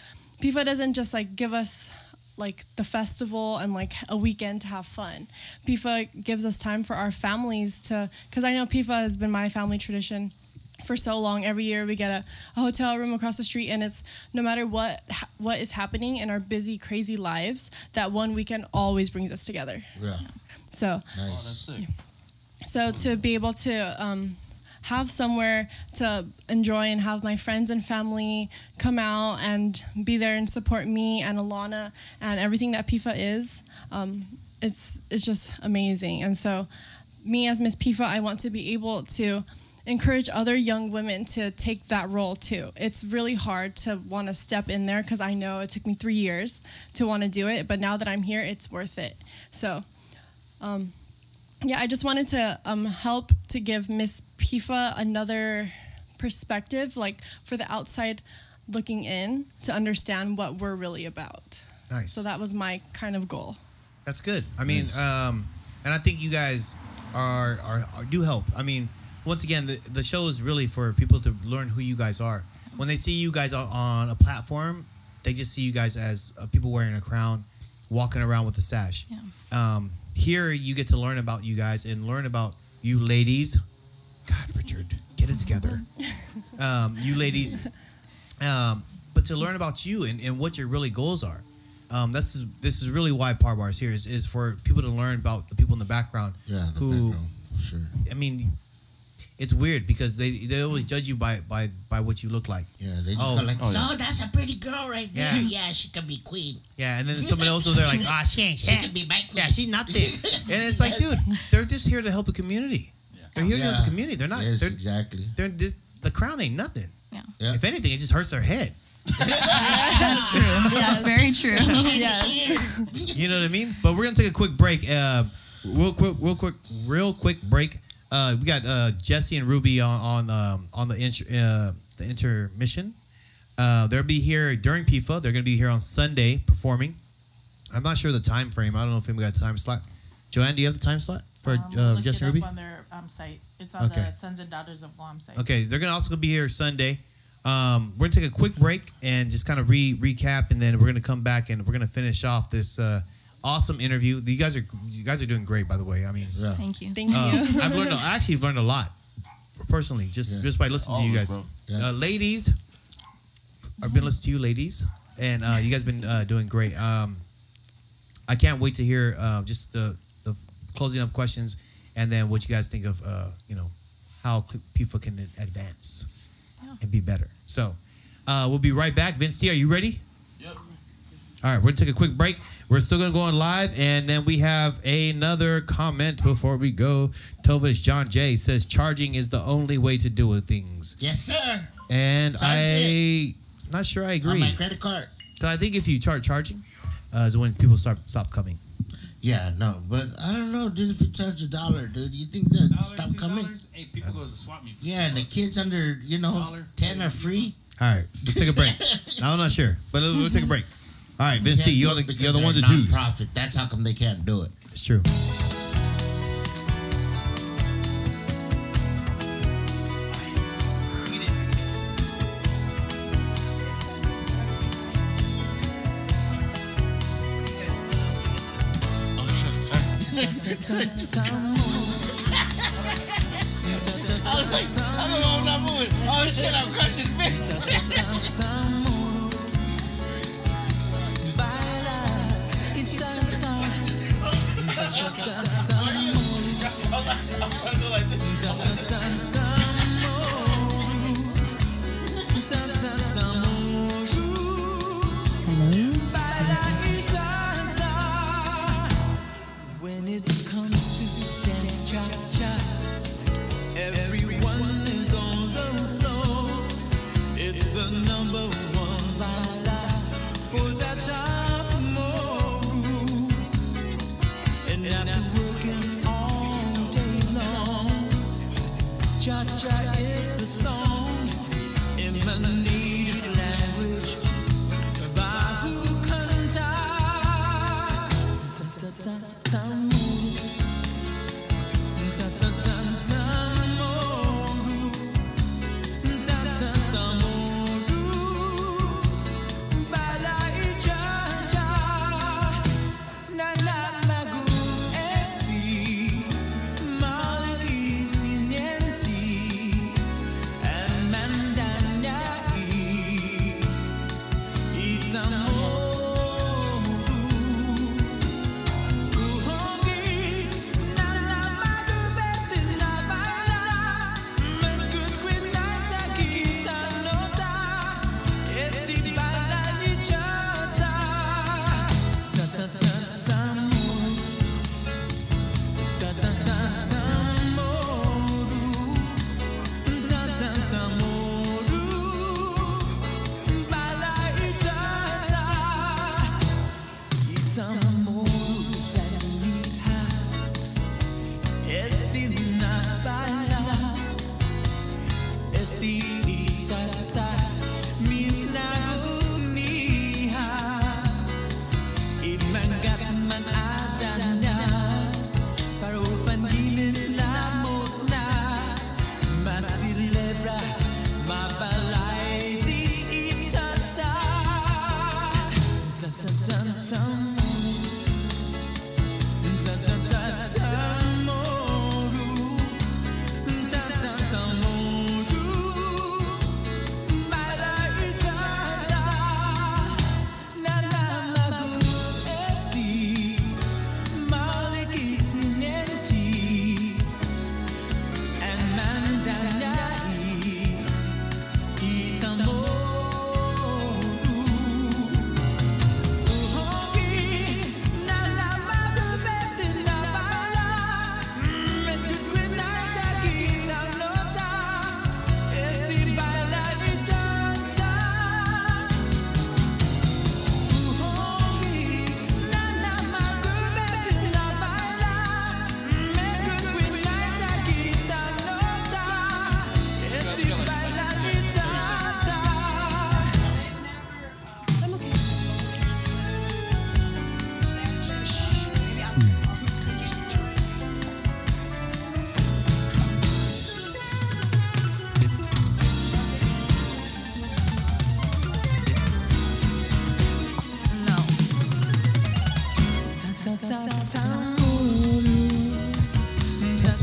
E: PIFA doesn't just like give us like the festival and like a weekend to have fun. PIFA gives us time for our families to, because I know PIFA has been my family tradition for so long. Every year we get a, a hotel room across the street, and it's no matter what ha- what is happening in our busy, crazy lives, that one weekend always brings us together.
A: Yeah.
E: So
C: Oh, that's
A: Nice.
C: sick.
E: so to be able to um, have somewhere to enjoy and have my friends and family come out and be there and support me and Alana and everything that PIFA is, um, it's it's just amazing. And so, me as Miss PIFA, I want to be able to encourage other young women to take that role too. It's really hard to want to step in there because I know it took me three years to want to do it, but now that I'm here, it's worth it. So. Um, yeah, I just wanted to um, help to give Miss PIFA another perspective, like for the outside looking in, to understand what we're really about.
B: Nice.
E: So that was my kind of goal.
B: That's good. I mean, um, and I think you guys are, are, are do help. I mean, once again, the, the show is really for people to learn who you guys are. When they see you guys on, on a platform, they just see you guys as uh, people wearing a crown, walking around with a sash.
D: Yeah.
B: Um, here, you get to learn about you guys and learn about you ladies. God, Richard, get it together. *laughs* um, you ladies, um, but to learn about you and, and what your really goals are. Um, this is this is really why Par Bar is here is, is for people to learn about the people in the background.
A: Yeah. The
B: Who-
A: background, for sure.
B: I mean, it's weird because they they always judge you by by by what you look like.
A: Yeah. They just
B: Oh.
A: like,
C: Oh, yeah.
A: That's a pretty girl right there.
B: Yeah.
A: Yeah, she could be queen.
B: Yeah, and then *laughs* someone else over there like, ah, she ain't
A: She
B: shit.
A: could be my queen."
B: Yeah, she's nothing. *laughs* and it's like, dude, they're just here to help the community. Yeah. They're here to help the community. They're not.
A: Yes,
B: They're,
A: exactly.
B: they're just the crown ain't nothing.
A: Yeah.
B: If anything, it just hurts their head. *laughs*
D: That's true. That's very true.
E: yes.
B: You know what I mean? But we're gonna take a quick break. Uh, real quick, real quick, real quick break. Uh, we got uh, Jesse and Ruby on on um, on the inter, uh, the intermission. Uh, they'll be here during PIFA. They're gonna be here on Sunday performing. I'm not sure the time frame. I don't know if anybody got the time slot. Joanne, do you have the time slot for
G: Um, we'll
B: uh, Jesse and Ruby?
G: on their um, site. It's on
B: Okay.
G: the Sons and Daughters of Guam site.
B: Okay, they're gonna also be here Sunday. Um, we're gonna take a quick break and just kind of re recap, and then we're gonna come back and we're gonna finish off this uh, awesome interview. You guys are you guys are doing great, by the way. I mean,
A: Yeah.
D: Thank you.
E: Thank
B: uh,
E: you.
B: I've learned. I actually learned a lot personally, just
A: Yeah.
B: just by listening to you guys.
A: Yeah.
B: Uh, ladies, I've been listening to you, ladies, and uh, you guys been uh, doing great. Um, I can't wait to hear uh, just the the closing up questions, and then what you guys think of uh, you know how people can advance
D: Yeah.
B: and be better. So uh, we'll be right back. Vince T, are you ready?
C: Yep.
B: All right, we're gonna take a quick break. We're still gonna go on live, and then we have another comment before we go. Tovish John J says charging is the only way to do things,
A: Yes, sir.
B: and
A: That's
B: I not sure I agree.
A: On
B: agree.
A: my credit card.
B: 'Cause I think if you start charging, uh, is when people start stop coming.
A: Yeah, no, but I don't know, dude. If you charge a dollar, dude, you think that
F: Dollar,
A: stop coming?
F: dollars? Hey, people go to the swap meet. for
A: Yeah, and the kids under, you know,
F: Dollar.
A: ten are free.
B: All right, let's take a break. *laughs* I'm not sure, but we'll, we'll take a break. All right, Vince T, you're the you're the one to choose.
A: non-profit. That's how come they can't do it.
B: It's true. *laughs*
A: I was like, I don't know, I'm not moving. Oh shit, I'm crushing Vince. *laughs*
H: When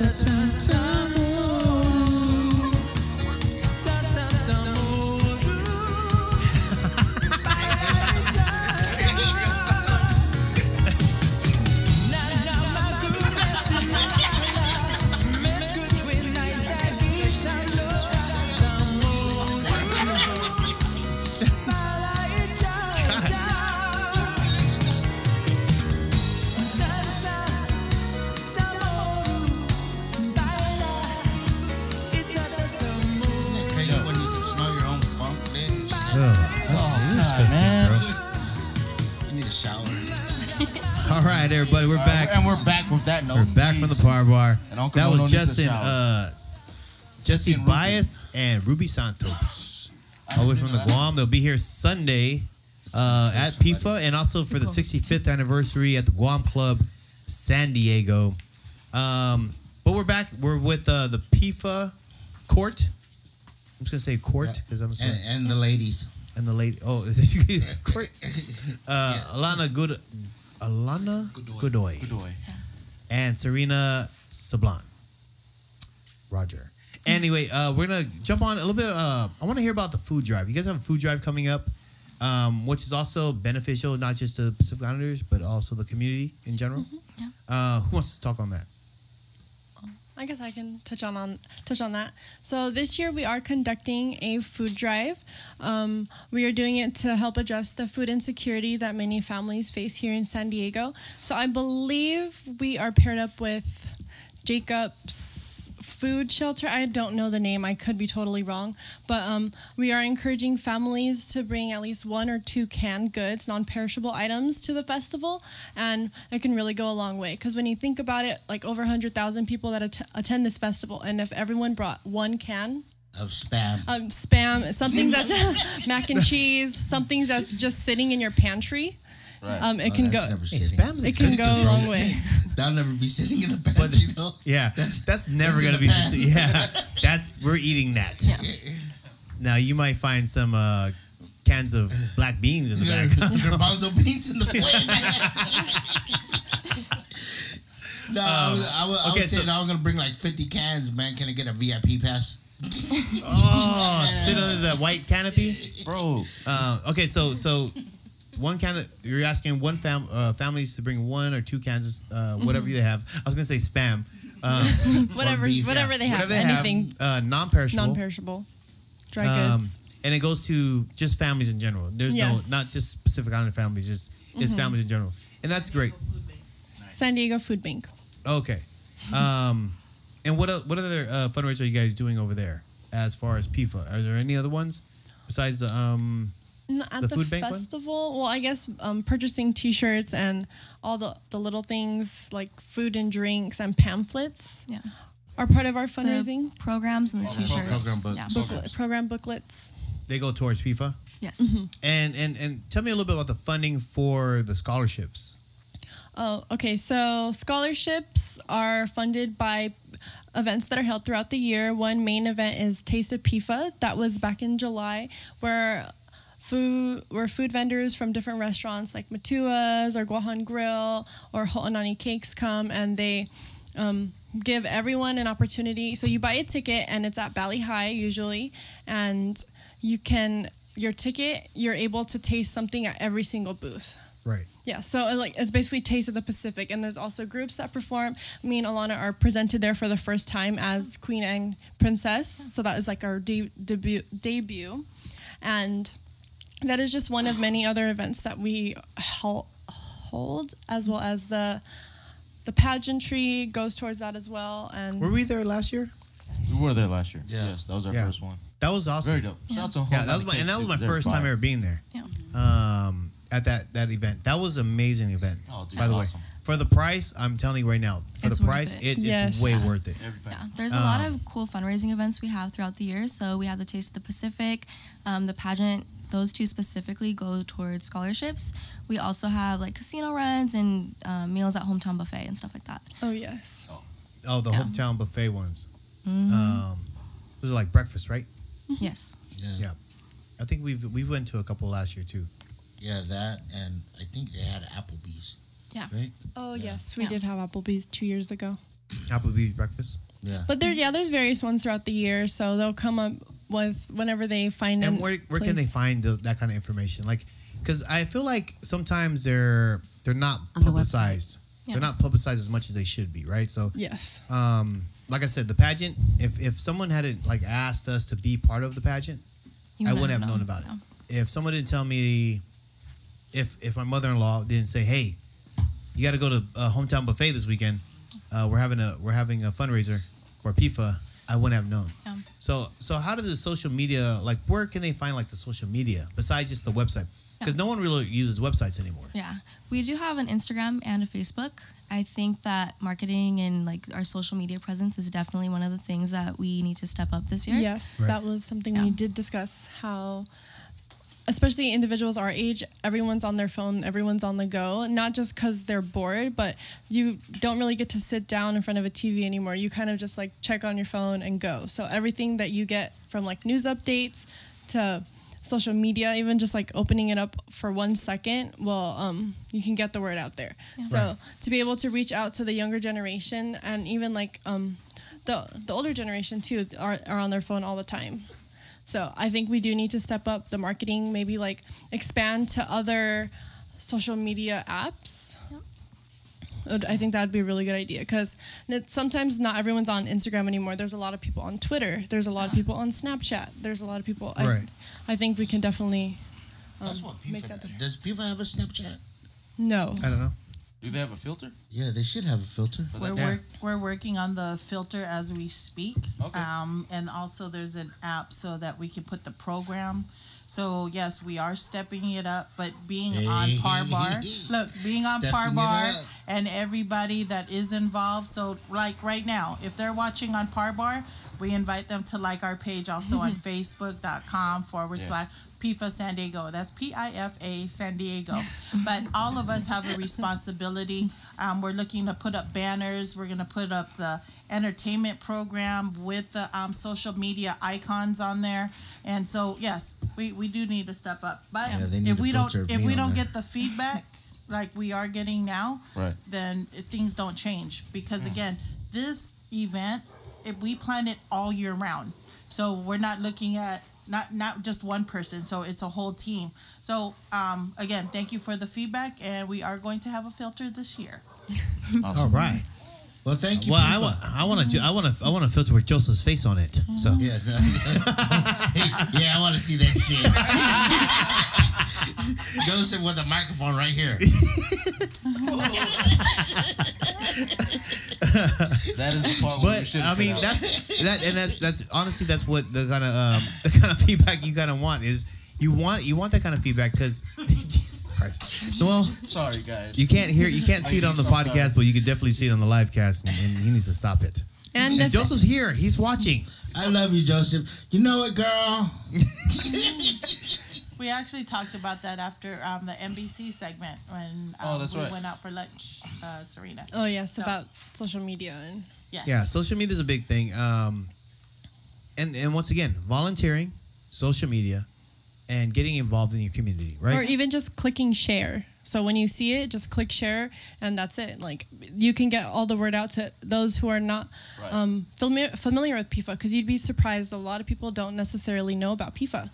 A: Isn't
C: Uncle
B: That
C: Nono
B: was
C: needs a
B: Justin, uh, Jesse
C: and
B: Bias and Ruby Santos. All the way from the Guam. They'll be here Sunday uh, at PIFA and also for the 65th anniversary at the Guam Club San Diego. Um, but we're back. We're with uh, the PIFA court. I'm just going to say court because I'm.
A: And, and the ladies.
B: And the lady. Oh, *laughs* is this you guys? court? Uh, Alana Good. Alana Godoy.
C: Godoy.
B: and Serena Sablan. Roger. Anyway, uh, we're gonna jump on a little bit. Uh, I want to hear about the food drive. You guys have a food drive coming up, um, which is also beneficial not just to Pacific Islanders but also the community in general.
D: yeah.
B: Uh, who wants to talk on that?
E: I guess I can touch on, on touch on that. So this year we are conducting a food drive. Um, we are doing it to help address the food insecurity that many families face here in San Diego. So I believe we are paired up with Jacob's Food Shelter. I don't know the name. I could be totally wrong, but um, we are encouraging families to bring at least one or two canned goods, non-perishable items, to the festival, and it can really go a long way. Because when you think about it, like over 100,000 people that att- attend this festival, and if everyone brought one can
A: Of spam.
E: um, spam, something that's *laughs* mac and cheese, something that's just sitting in your pantry,
C: Right.
E: um, it
A: Oh,
E: can go.
A: Never
B: Hey,
A: sitting.
B: spam's
E: It can go a
B: bro.
E: long way. *laughs*
A: That'll never be sitting in the pantry, though.
B: Yeah, *laughs* that's, never
A: that's in
B: gonna be.
A: pan. *laughs*
B: Yeah, that's we're eating that.
D: Yeah.
B: Now you might find some uh, cans of black beans in the back.
A: Garbanzo beans in the pan. no, I was, I was, I
B: okay,
A: was saying I was gonna bring like 50 cans. Man, can I get a VIP pass?
B: Oh, sit under the white canopy.
C: Bro,
B: Uh, okay, so so one can of you're asking one fam uh, families to bring one or two cans, uh, whatever they have. I was gonna say spam. *laughs* Um,
E: whatever,
A: beef,
E: whatever
A: yeah.
E: they have,
B: whatever they
E: anything
B: have, uh, non-perishable.
E: non-perishable, dry
B: um,
E: goods.
B: and it goes to just families in general. There's
E: Yes.
B: no not just Pacific Islander families, just it's families in general, and that's great.
E: San Diego Food Bank.
B: Okay, um, and what what other uh, fundraisers are you guys doing over there as far as PIFA? Are there any other ones besides the um?
E: N- At
B: The
E: the,
B: food bank one?
E: festival, well, I guess um, purchasing T-shirts and all the, the little things like food and drinks and pamphlets.
D: Yeah.
E: are part of our
D: The
E: fundraising.
D: programs and the t-shirts.
A: program book-
D: yeah.
E: Booklet, program booklets.
B: They go towards PIFA.
D: Yes.
E: Mm-hmm.
B: And and and tell me a little bit about the funding for the scholarships.
E: Oh, okay. So scholarships are funded by events that are held throughout the year. One main event is Taste of PIFA. That was back in July, where food where food vendors from different restaurants like Matua's or Guahan Grill or Ho'anani Cakes come and they um, give everyone an opportunity. So you buy a ticket and it's at Valley High usually, and you can your ticket you're able to taste something at every single booth.
B: Right.
E: Yeah, so uh, like it's basically Taste of the Pacific, and there's also groups that perform. Me and Alana are presented there for the first time as Queen and Princess, so that is like our de- debut debut, and that is just one of many other events that we hel- hold, as well as the the pageantry goes towards that as well. And
B: Were we there last year?
C: We were there last year.
A: Yeah.
C: Yes, that was our
B: Yeah.
C: first one.
B: That was awesome.
C: Very dope. Shout out to
B: Yeah, that was my and that was my first
C: They're
B: time ever being there.
D: Yeah.
B: Um, at that that event, that was an amazing event.
C: Oh, dude,
B: by the
C: awesome.
B: way, for the price, I'm telling you right now, for
D: It's
B: the price,
D: it.
B: it's
E: Yes.
B: it's way worth it.
C: Everybody.
D: Yeah, there's a lot
B: Um,
D: of cool fundraising events we have throughout the year. So we have the Taste of the Pacific, um, the pageant. Those two specifically go towards scholarships. We also have like casino runs and uh, meals at hometown buffet and stuff like that.
E: oh yes,
B: Oh, the
D: Yeah.
B: hometown buffet ones.
D: Mhm.
B: Um, those are like breakfast, right?
D: yes.
A: Yeah.
B: Yeah. I think we've we went to a couple last year too.
A: Yeah, that and I think they had Applebee's.
D: Yeah.
A: Right?
E: oh
A: Yeah.
E: yes, we
D: Yeah.
E: did have Applebee's two years ago.
B: Applebee's breakfast.
A: Yeah.
E: But there's yeah, there's various ones throughout the year, so they'll come up with whenever they find
B: And
E: an
B: where where can they find the, that kind of information? Like, because I feel like sometimes they're they're not
G: On the
B: publicized.
D: Yeah.
B: They're not publicized as much as they should be, right? So,
E: Yes.
B: um, like I said, the pageant. If if someone hadn't like asked us to be part of the pageant,
D: You
B: I wouldn't have known about it. If someone didn't tell me, if if my mother in law didn't say, "Hey, you got to go to a hometown buffet this weekend. Uh, we're having a we're having a fundraiser for PIFA," I wouldn't have known.
D: Yeah.
B: So so how does the social media like where can they find like the social media besides just the website? Because no one really uses websites anymore.
D: Yeah, we do have an Instagram and a Facebook. I think that marketing and like our social media presence is definitely one of the things that we need to step up this year.
E: Yes,
B: Right.
E: that was something we did discuss. How, especially individuals our age, everyone's on their phone, everyone's on the go. Not just because they're bored, but you don't really get to sit down in front of a TV anymore. You kind of just like check on your phone and go. So everything that you get from like news updates to social media, even just like opening it up for one second, well, um, you can get the word out there. So
B: Right.
E: to be able to reach out to the younger generation and even like um, the the older generation too are, are on their phone all the time. So I think we do need to step up the marketing, maybe like expand to other social media apps. I'd- I think that'd be a really good idea because sometimes not everyone's on Instagram anymore. There's a lot of people on Twitter. There's a lot of people on Snapchat. There's a lot of people. I,
B: Right.
E: I think we can definitely. Um,
A: That's what
E: make
A: PIFA
E: that
A: does. PIFA have a Snapchat?
E: No.
B: I don't know.
C: Do they have a filter?
A: Yeah, they should have a filter.
G: We're,
C: that?
B: Yeah.
G: work, we're working on the filter as we speak.
C: Okay.
G: Um, and also there's an app so that we can put the program. So yes, we are stepping it up, but being on Par Bar, *laughs* look, being on Par
A: Stepping it
G: Bar and everybody that is involved. So like right now, if they're watching on Par Bar, we invite them to like our page also on Facebook.com forward
C: Yeah.
G: slash PIFA San Diego. That's P I F A San Diego. but all of us have a responsibility. Um, we're looking to put up banners. We're going to put up the entertainment program with the um, social media icons on there. And so, yes, we, we do need to step up. But
A: Yeah,
G: if we don't if we don't
A: there.
G: get the feedback like we are getting now,
C: Right.
G: then things don't change. Because again, this event, if we plan it all year round, so we're not looking at not not just one person. So it's a whole team. So um, again, thank you for the feedback, and we are going to have a filter this year. *laughs*
B: All right.
A: Well, thank you.
B: Well, I want I want to I want to I want to filter with Joseph's face on it. So
A: Yeah, *laughs* yeah, I want to see that shit. *laughs* Joseph with the microphone right here. *laughs*
C: That is the part where we
B: But
C: should.
B: I mean, that's that, and that's that's honestly that's what the kind of um, *laughs* the kind of feedback you kind of want is you want you want that kind of feedback because *laughs* Jesus Christ. Well,
C: sorry guys.
B: you can't hear you can't see it on the
C: I'm
B: podcast, but you can definitely see it on the live cast, and, and he needs to stop it.
E: And
B: And Joseph's here. He's watching.
A: I love you, Joseph. You know it, girl.
G: We actually talked about that after um, the NBC segment when um,
C: Oh, that's
G: we
C: right.
G: went out for lunch, uh, Serena.
E: oh yes,
G: So-
E: about social media and
G: Yes.
B: Yeah, social media is a big thing. Um, and and once again, volunteering, social media, and getting involved in your community, right?
E: or even just clicking share. So when you see it, just click share, and that's it. Like you can get all the word out to those who are not
C: Right.
E: um, familiar familiar with PIFA, because you'd be surprised. A lot of people don't necessarily know about PIFA.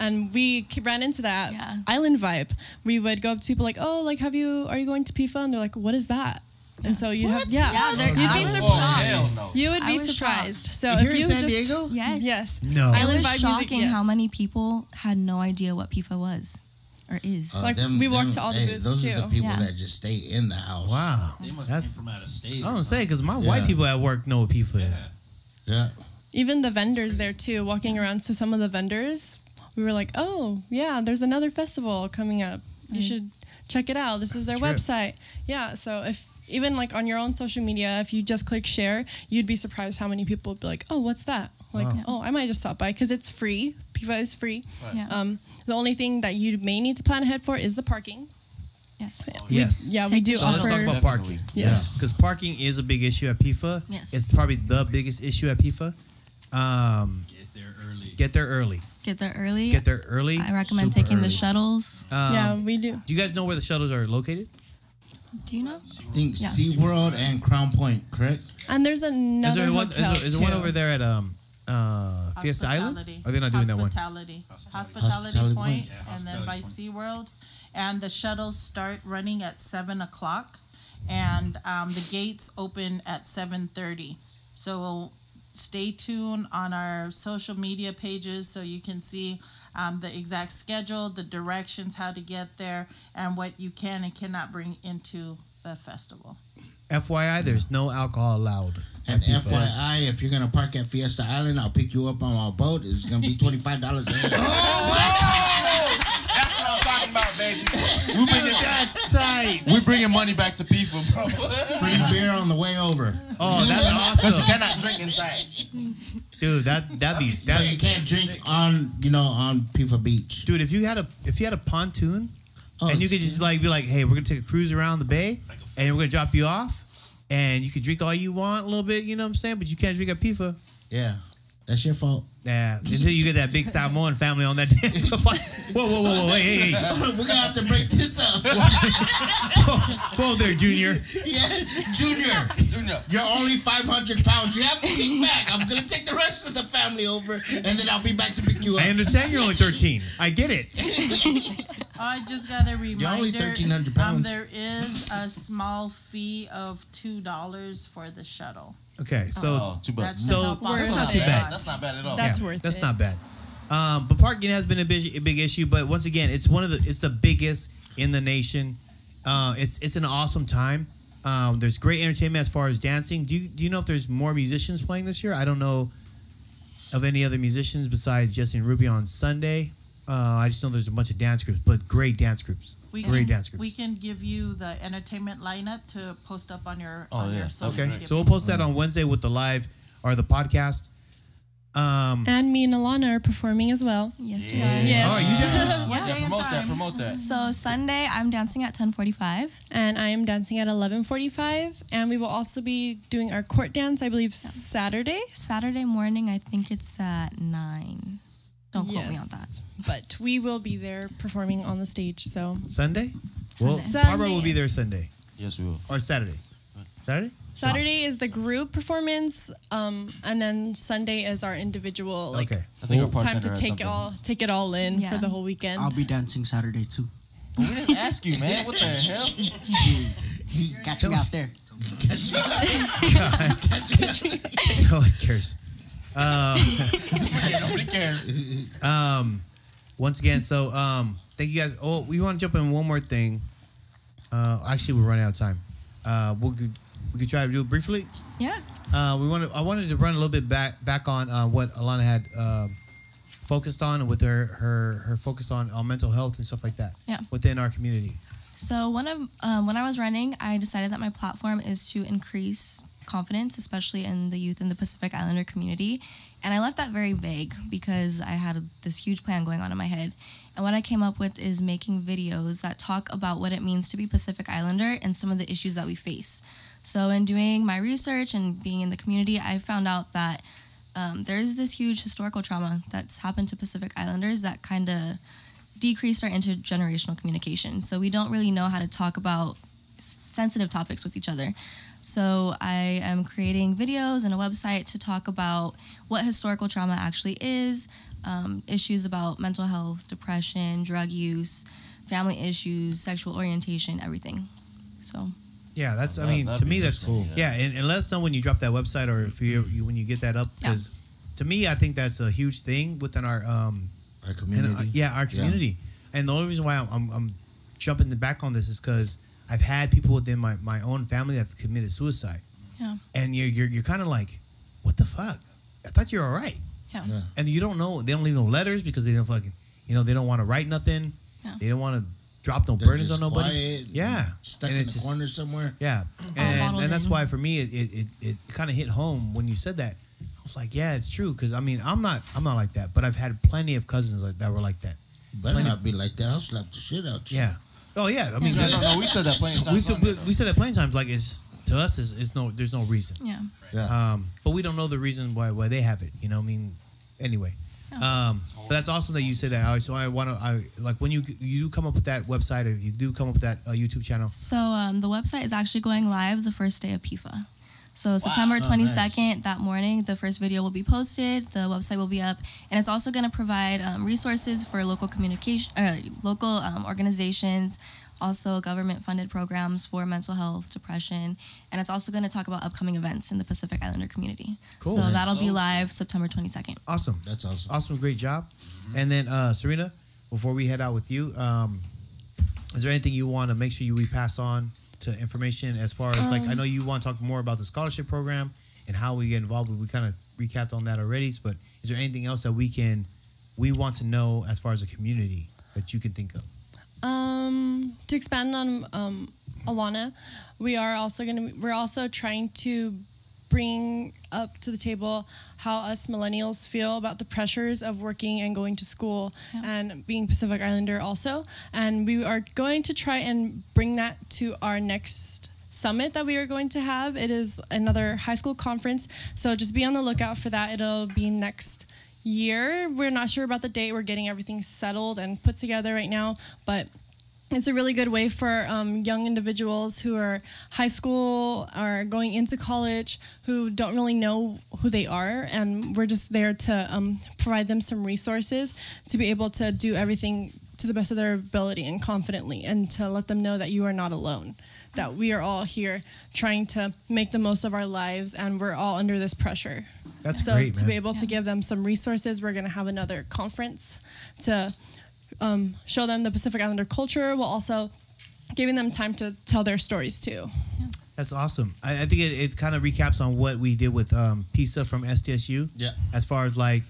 E: And we ran into that
D: Yeah.
E: island vibe. We would go up to people like, "Oh, like, have you? Are you going to PIFA?" And they're like, "What is that?" And so you have, yeah,
D: yeah
E: you'd be
D: was
E: surprised.
D: shocked.
C: no.
E: You would
D: I
E: be surprised.
D: shocked.
E: So
B: Here
E: if
B: in
E: you
B: San
E: just,
B: Diego?
D: Yes.
E: yes,
B: No.
D: It
E: Island
D: was
E: vibe music,
D: shocking
E: yes.
D: how many people had no idea what PIFA was or is.
A: Uh,
E: Like, we walked to all the
A: hey,
E: booths,
A: Those are the people
D: Yeah.
A: that just stay in the house.
B: Wow,
F: They must
B: that's.
F: came from out of state.
B: I
F: or
B: don't say because my white people at work know what PIFA is.
A: Yeah.
E: even the vendors there too walking around to some of the vendors we were like oh yeah there's another festival coming up you should check it out this is their
B: Trip.
E: website yeah so if even like on your own social media if you just click share you'd be surprised how many people would be like oh what's that like
B: Wow.
E: oh i might just stop by because it's free PIFA is free
D: Yeah.
E: um, the only thing that you may need to plan ahead for is the parking
D: yes.
B: Yes.
E: yeah we do
D: the
B: So let's
E: offer
B: talk about
C: Definitely.
B: parking.
E: Yes.
B: Because parking is a big issue at PIFA.
D: Yes.
B: It's probably the biggest issue at PIFA. Um,
F: Get there early.
B: get there early.
D: Get there early.
B: Get there early.
D: I recommend
B: super
D: taking the shuttles.
B: Um,
E: yeah we do
B: Do you guys know where the shuttles are located?
D: Do you know?
A: I think
D: Yeah.
A: SeaWorld and Crown Point, correct?
E: and there's another
B: is there one? Is there, is there one over there at um uh Fiesta Island?
G: Hospitality.
B: Are they not doing that one?
G: Hospitality.
F: Hospitality.
G: Hospitality,
A: Hospitality
G: Point,
F: Point. Yeah,
G: and then by
F: Hospitality
G: SeaWorld. And the shuttles start running at seven o'clock, and um, the gates open at seven thirty. So stay tuned on our social media pages so you can see um, the exact schedule, the directions, how to get there, and what you can and cannot bring into the festival.
B: FYI, there's no alcohol allowed.
A: And
B: at PIFA.
A: FYI, if you're gonna park at Fiesta Island, I'll pick you up on my boat. It's gonna be twenty five dollars a *laughs*
C: baby. We bringing,
B: that's tight.
C: we bringing money back to people, bro.
A: Free beer on the way over.
B: Oh, that's awesome.
C: Because you cannot drink inside.
B: dude. That that'd be
A: So
B: that.
A: you can't drink on, you know, on Pifa Beach.
B: Dude, if you had a if you had a pontoon
A: Oh,
B: and you could just like be like, hey, we're gonna take a cruise around the bay and we're gonna drop you off, and you can drink all you want a little bit, you know what I'm saying? But you can't drink at PIFA.
A: yeah, that's your fault.
B: Yeah, until you get that big Samoan family on that *laughs* dance. whoa, whoa, whoa, whoa, hey, hey, hey. *laughs*
A: We're gonna have to break this up. *laughs*
B: whoa there, Junior.
A: yeah, Junior,
C: Junior.
A: you're only 500 pounds. You have to kick back. I'm gonna take the rest of the family over, and then I'll be back to pick you up.
B: I understand you're only 13. I get it.
G: I just got a reminder.
A: You're only 1,300
G: Um,
A: pounds.
G: there is a small fee of two dollars for the shuttle.
B: Okay, so
C: Oh, too bad.
G: That's
B: So,
G: to help
B: that's
G: offset
B: not too bad.
G: cost.
C: That's not bad at all.
E: That's worth
B: that's
E: it.
B: not bad. Um, but parking has been a big, a big issue. But once again, it's one of the it's the biggest in the nation. Uh, it's it's an awesome time. Um, there's great entertainment as far as dancing. Do you do you know if there's more musicians playing this year? I don't know of any other musicians besides Justin Ruby on Sunday. Uh, I just know there's a bunch of dance groups, but great dance groups.
G: We
B: great
G: can,
B: dance groups.
G: We can give you the entertainment lineup to post up on your
C: Oh,
G: on
C: yeah.
G: your social
B: okay,
G: media.
B: so we'll post that on Wednesday with the live or the podcast. Um,
E: And me and Alana are performing as well.
D: Yes, we
C: Yeah.
D: are.
E: Yes.
B: oh, you dance? *laughs*
G: What
C: Yeah,
G: day and
C: promote that. Promote that. *laughs*
D: So Sunday, I'm dancing at 10:45.
E: And I am dancing at 11:45, and we will also be doing our court dance, I believe, Saturday.
D: Saturday morning, I think it's at nine. Don't quote me on that.
E: Yes. But we will be there performing on the stage. So
B: Sunday. Well,
D: Sunday.
B: Barbara will be there Sunday
C: Yes, we will.
B: or Saturday. Saturday.
E: Saturday is the group performance, um, and then Sunday is our individual like
B: okay.
C: I think our
E: time
C: bartender
E: to
C: has
E: take
C: something.
E: all take it all in
D: Yeah.
E: for the whole weekend.
I: I'll be dancing Saturday too.
C: But we didn't ask you, man. What the hell? *laughs*
I: He Catch me out there. *laughs*
B: no one cares. *laughs*
C: Yeah, nobody cares.
B: Um, once again, so um, thank you guys. Oh, we want to jump in one more thing. Uh, actually, we're running out of time. Uh, we could we could try to do it briefly.
D: Yeah.
B: Uh, we wanted I wanted to run a little bit back back on uh, what Alana had uh, focused on with her her her focus on on mental health and stuff like that.
D: Yeah.
B: Within our community.
D: So one of um, when I was running, I decided that my platform is to increase confidence, especially in the youth in the Pacific Islander community. And I left that very vague because I had this huge plan going on in my head. And what I came up with is making videos that talk about what it means to be Pacific Islander and some of the issues that we face. So, in doing my research and being in the community, I found out that um, there's this huge historical trauma that's happened to Pacific Islanders that kind of decreased our intergenerational communication. So, we don't really know how to talk about sensitive topics with each other. So, I am creating videos and a website to talk about what historical trauma actually is, um, issues about mental health, depression, drug use, family issues, sexual orientation, everything. So,
B: Yeah, that's. I mean, to me, that's
C: cool.
B: Yeah, and, and let us know when you drop that website or if you, you when you get that up because to me, I think that's a huge thing within our um
A: Our
B: and,
A: community.
B: uh, yeah our community. And the only reason why I'm I'm, I'm jumping the back on this is because I've had people within my, my own family that have committed suicide.
D: Yeah.
B: And you're you're, you're kind of like, what the fuck? I thought you were all right.
D: Yeah.
A: Yeah.
B: And you don't know. They don't leave no letters because they don't fucking. You know they don't want to write nothing.
D: Yeah.
B: They don't want to drop no
A: They're
B: burdens
A: just
B: on nobody.
A: quiet,
B: Yeah.
A: Stuck
B: And
A: in
B: it's
A: the
B: just-
A: corner somewhere.
B: Yeah, and, and that's why for me it it, it, it kind of hit home when you said that. I was like, yeah, it's true because I mean I'm not I'm not like that, but I've had plenty of cousins like, that were like that.
A: Better
B: Plenty-
A: not be like that. I'll slap the shit out you.
B: Yeah. Oh yeah. I mean,
C: No, no, no. We said that plenty of times.
B: we, said, we, we said that plenty of times. Like it's to us, it's, it's no there's no reason.
D: yeah.
A: Yeah.
B: Um, but we don't know the reason why why they have it. You know, I mean, anyway. Um, but that's awesome that you said that. I- So I want to, I like when you you do come up with that website or you do come up with that uh, YouTube channel.
D: So um, the website is actually going live the first day of PIFA. So September
A: Oh,
D: 22nd, that morning, the first video will be posted. The website will be up, and it's also going to provide um, resources for local communication, uh, local um, organizations, also government-funded programs for mental health, depression, and it's also going to talk about upcoming events in the Pacific Islander community.
B: Cool.
D: So that'll be live September 22nd.
B: Awesome.
A: That's awesome.
B: Awesome, great job. And then uh, Serena, before we head out with you, um, is there anything you want to make sure you we pass on to information as far as like I know you want to talk more about the scholarship program and how we get involved. We kind of recapped on that already, but is there anything else that we can we want to know as far as a community that you can think of?
E: Um, to expand on um, Alana, we are also going to we're also trying to bring up to the table how us millennials feel about the pressures of working and going to school
D: Yeah.
E: and being Pacific Islander also. And we are going to try and bring that to our next summit that we are going to have. It is another high school conference, so just be on the lookout for that. It'll be next year. We're not sure about the date. We're getting everything settled and put together right now, but it's a really good way for um, young individuals who are high school or going into college who don't really know who they are and we're just there to um, provide them some resources to be able to do everything to the best of their ability and confidently and to let them know that you are not alone that we are all here trying to make the most of our lives and we're all under this pressure
B: That's
E: so
B: great,
E: to
B: man.
E: be able to give them some resources, we're going to have another conference to um, show them the Pacific Islander culture, while also giving them time to tell their stories too.
B: That's awesome. I, I think it, it kind of recaps on what we did with um, Pisa from SDSU.
A: Yeah.
B: As far as like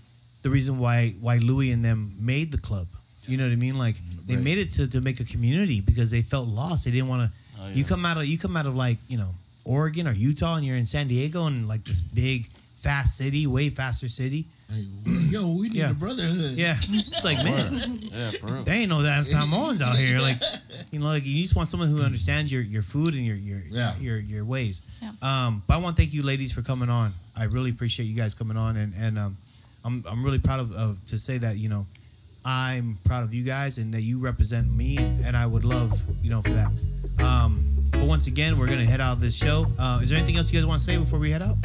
B: the reason why why Louis and them made the club. You know what I mean? Like they
A: Right.
B: made it to, to make a community because they felt lost. They didn't want to.
C: Oh, yeah.
B: You come out of you come out of like you know Oregon or Utah and you're in San Diego and like this big fast city, way faster city.
A: Hey, yo, we need
B: Yeah.
A: a brotherhood.
B: Yeah, it's like man,
C: Yeah, for real.
B: they ain't no damn Samoans out here. Like, *laughs* you know, like you just want someone who understands your, your food and your your
A: Yeah.
B: your your ways.
D: Yeah.
B: Um, but I want to thank you, ladies, for coming on. I really appreciate you guys coming on, and and um, I'm I'm really proud of, of to say that you know I'm proud of you guys and that you represent me, and I would love you know for that. Um, but once again, we're gonna head out of this show. Uh, is there anything else you guys want to say before we head out?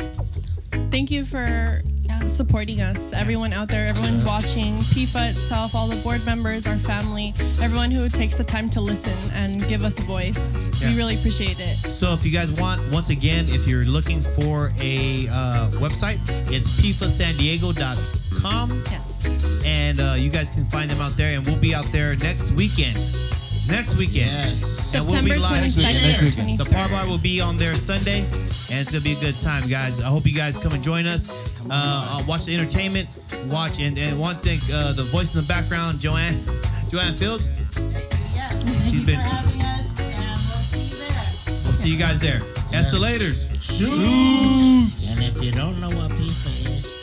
E: Thank you for supporting us, everyone out there, everyone watching, PIFA itself, all the board members, our family, everyone who takes the time to listen and give us a voice.
B: Yeah.
E: We really appreciate it.
B: So if you guys want, once again, if you're looking for a uh, website, it's pifasandiego.com.
D: Yes.
B: And uh, you guys can find them out there. And we'll be out there next weekend. Next weekend.
A: Yes.
B: And we'll be
E: September
B: live.
E: 22nd
C: Next weekend.
B: The par bar will be on there Sunday, and it's gonna be a good time, guys. I hope you guys come and join us. Uh, uh, watch the entertainment. Watch and, and one thing, uh, the voice in the background, Joanne, *laughs* Joanne Fields.
G: Yes. Thank
B: She's
G: you
B: been-
G: for having us, and we'll see you there.
B: We'll see you guys there. Escalators.
A: Shoot. And if you don't know what pizza is,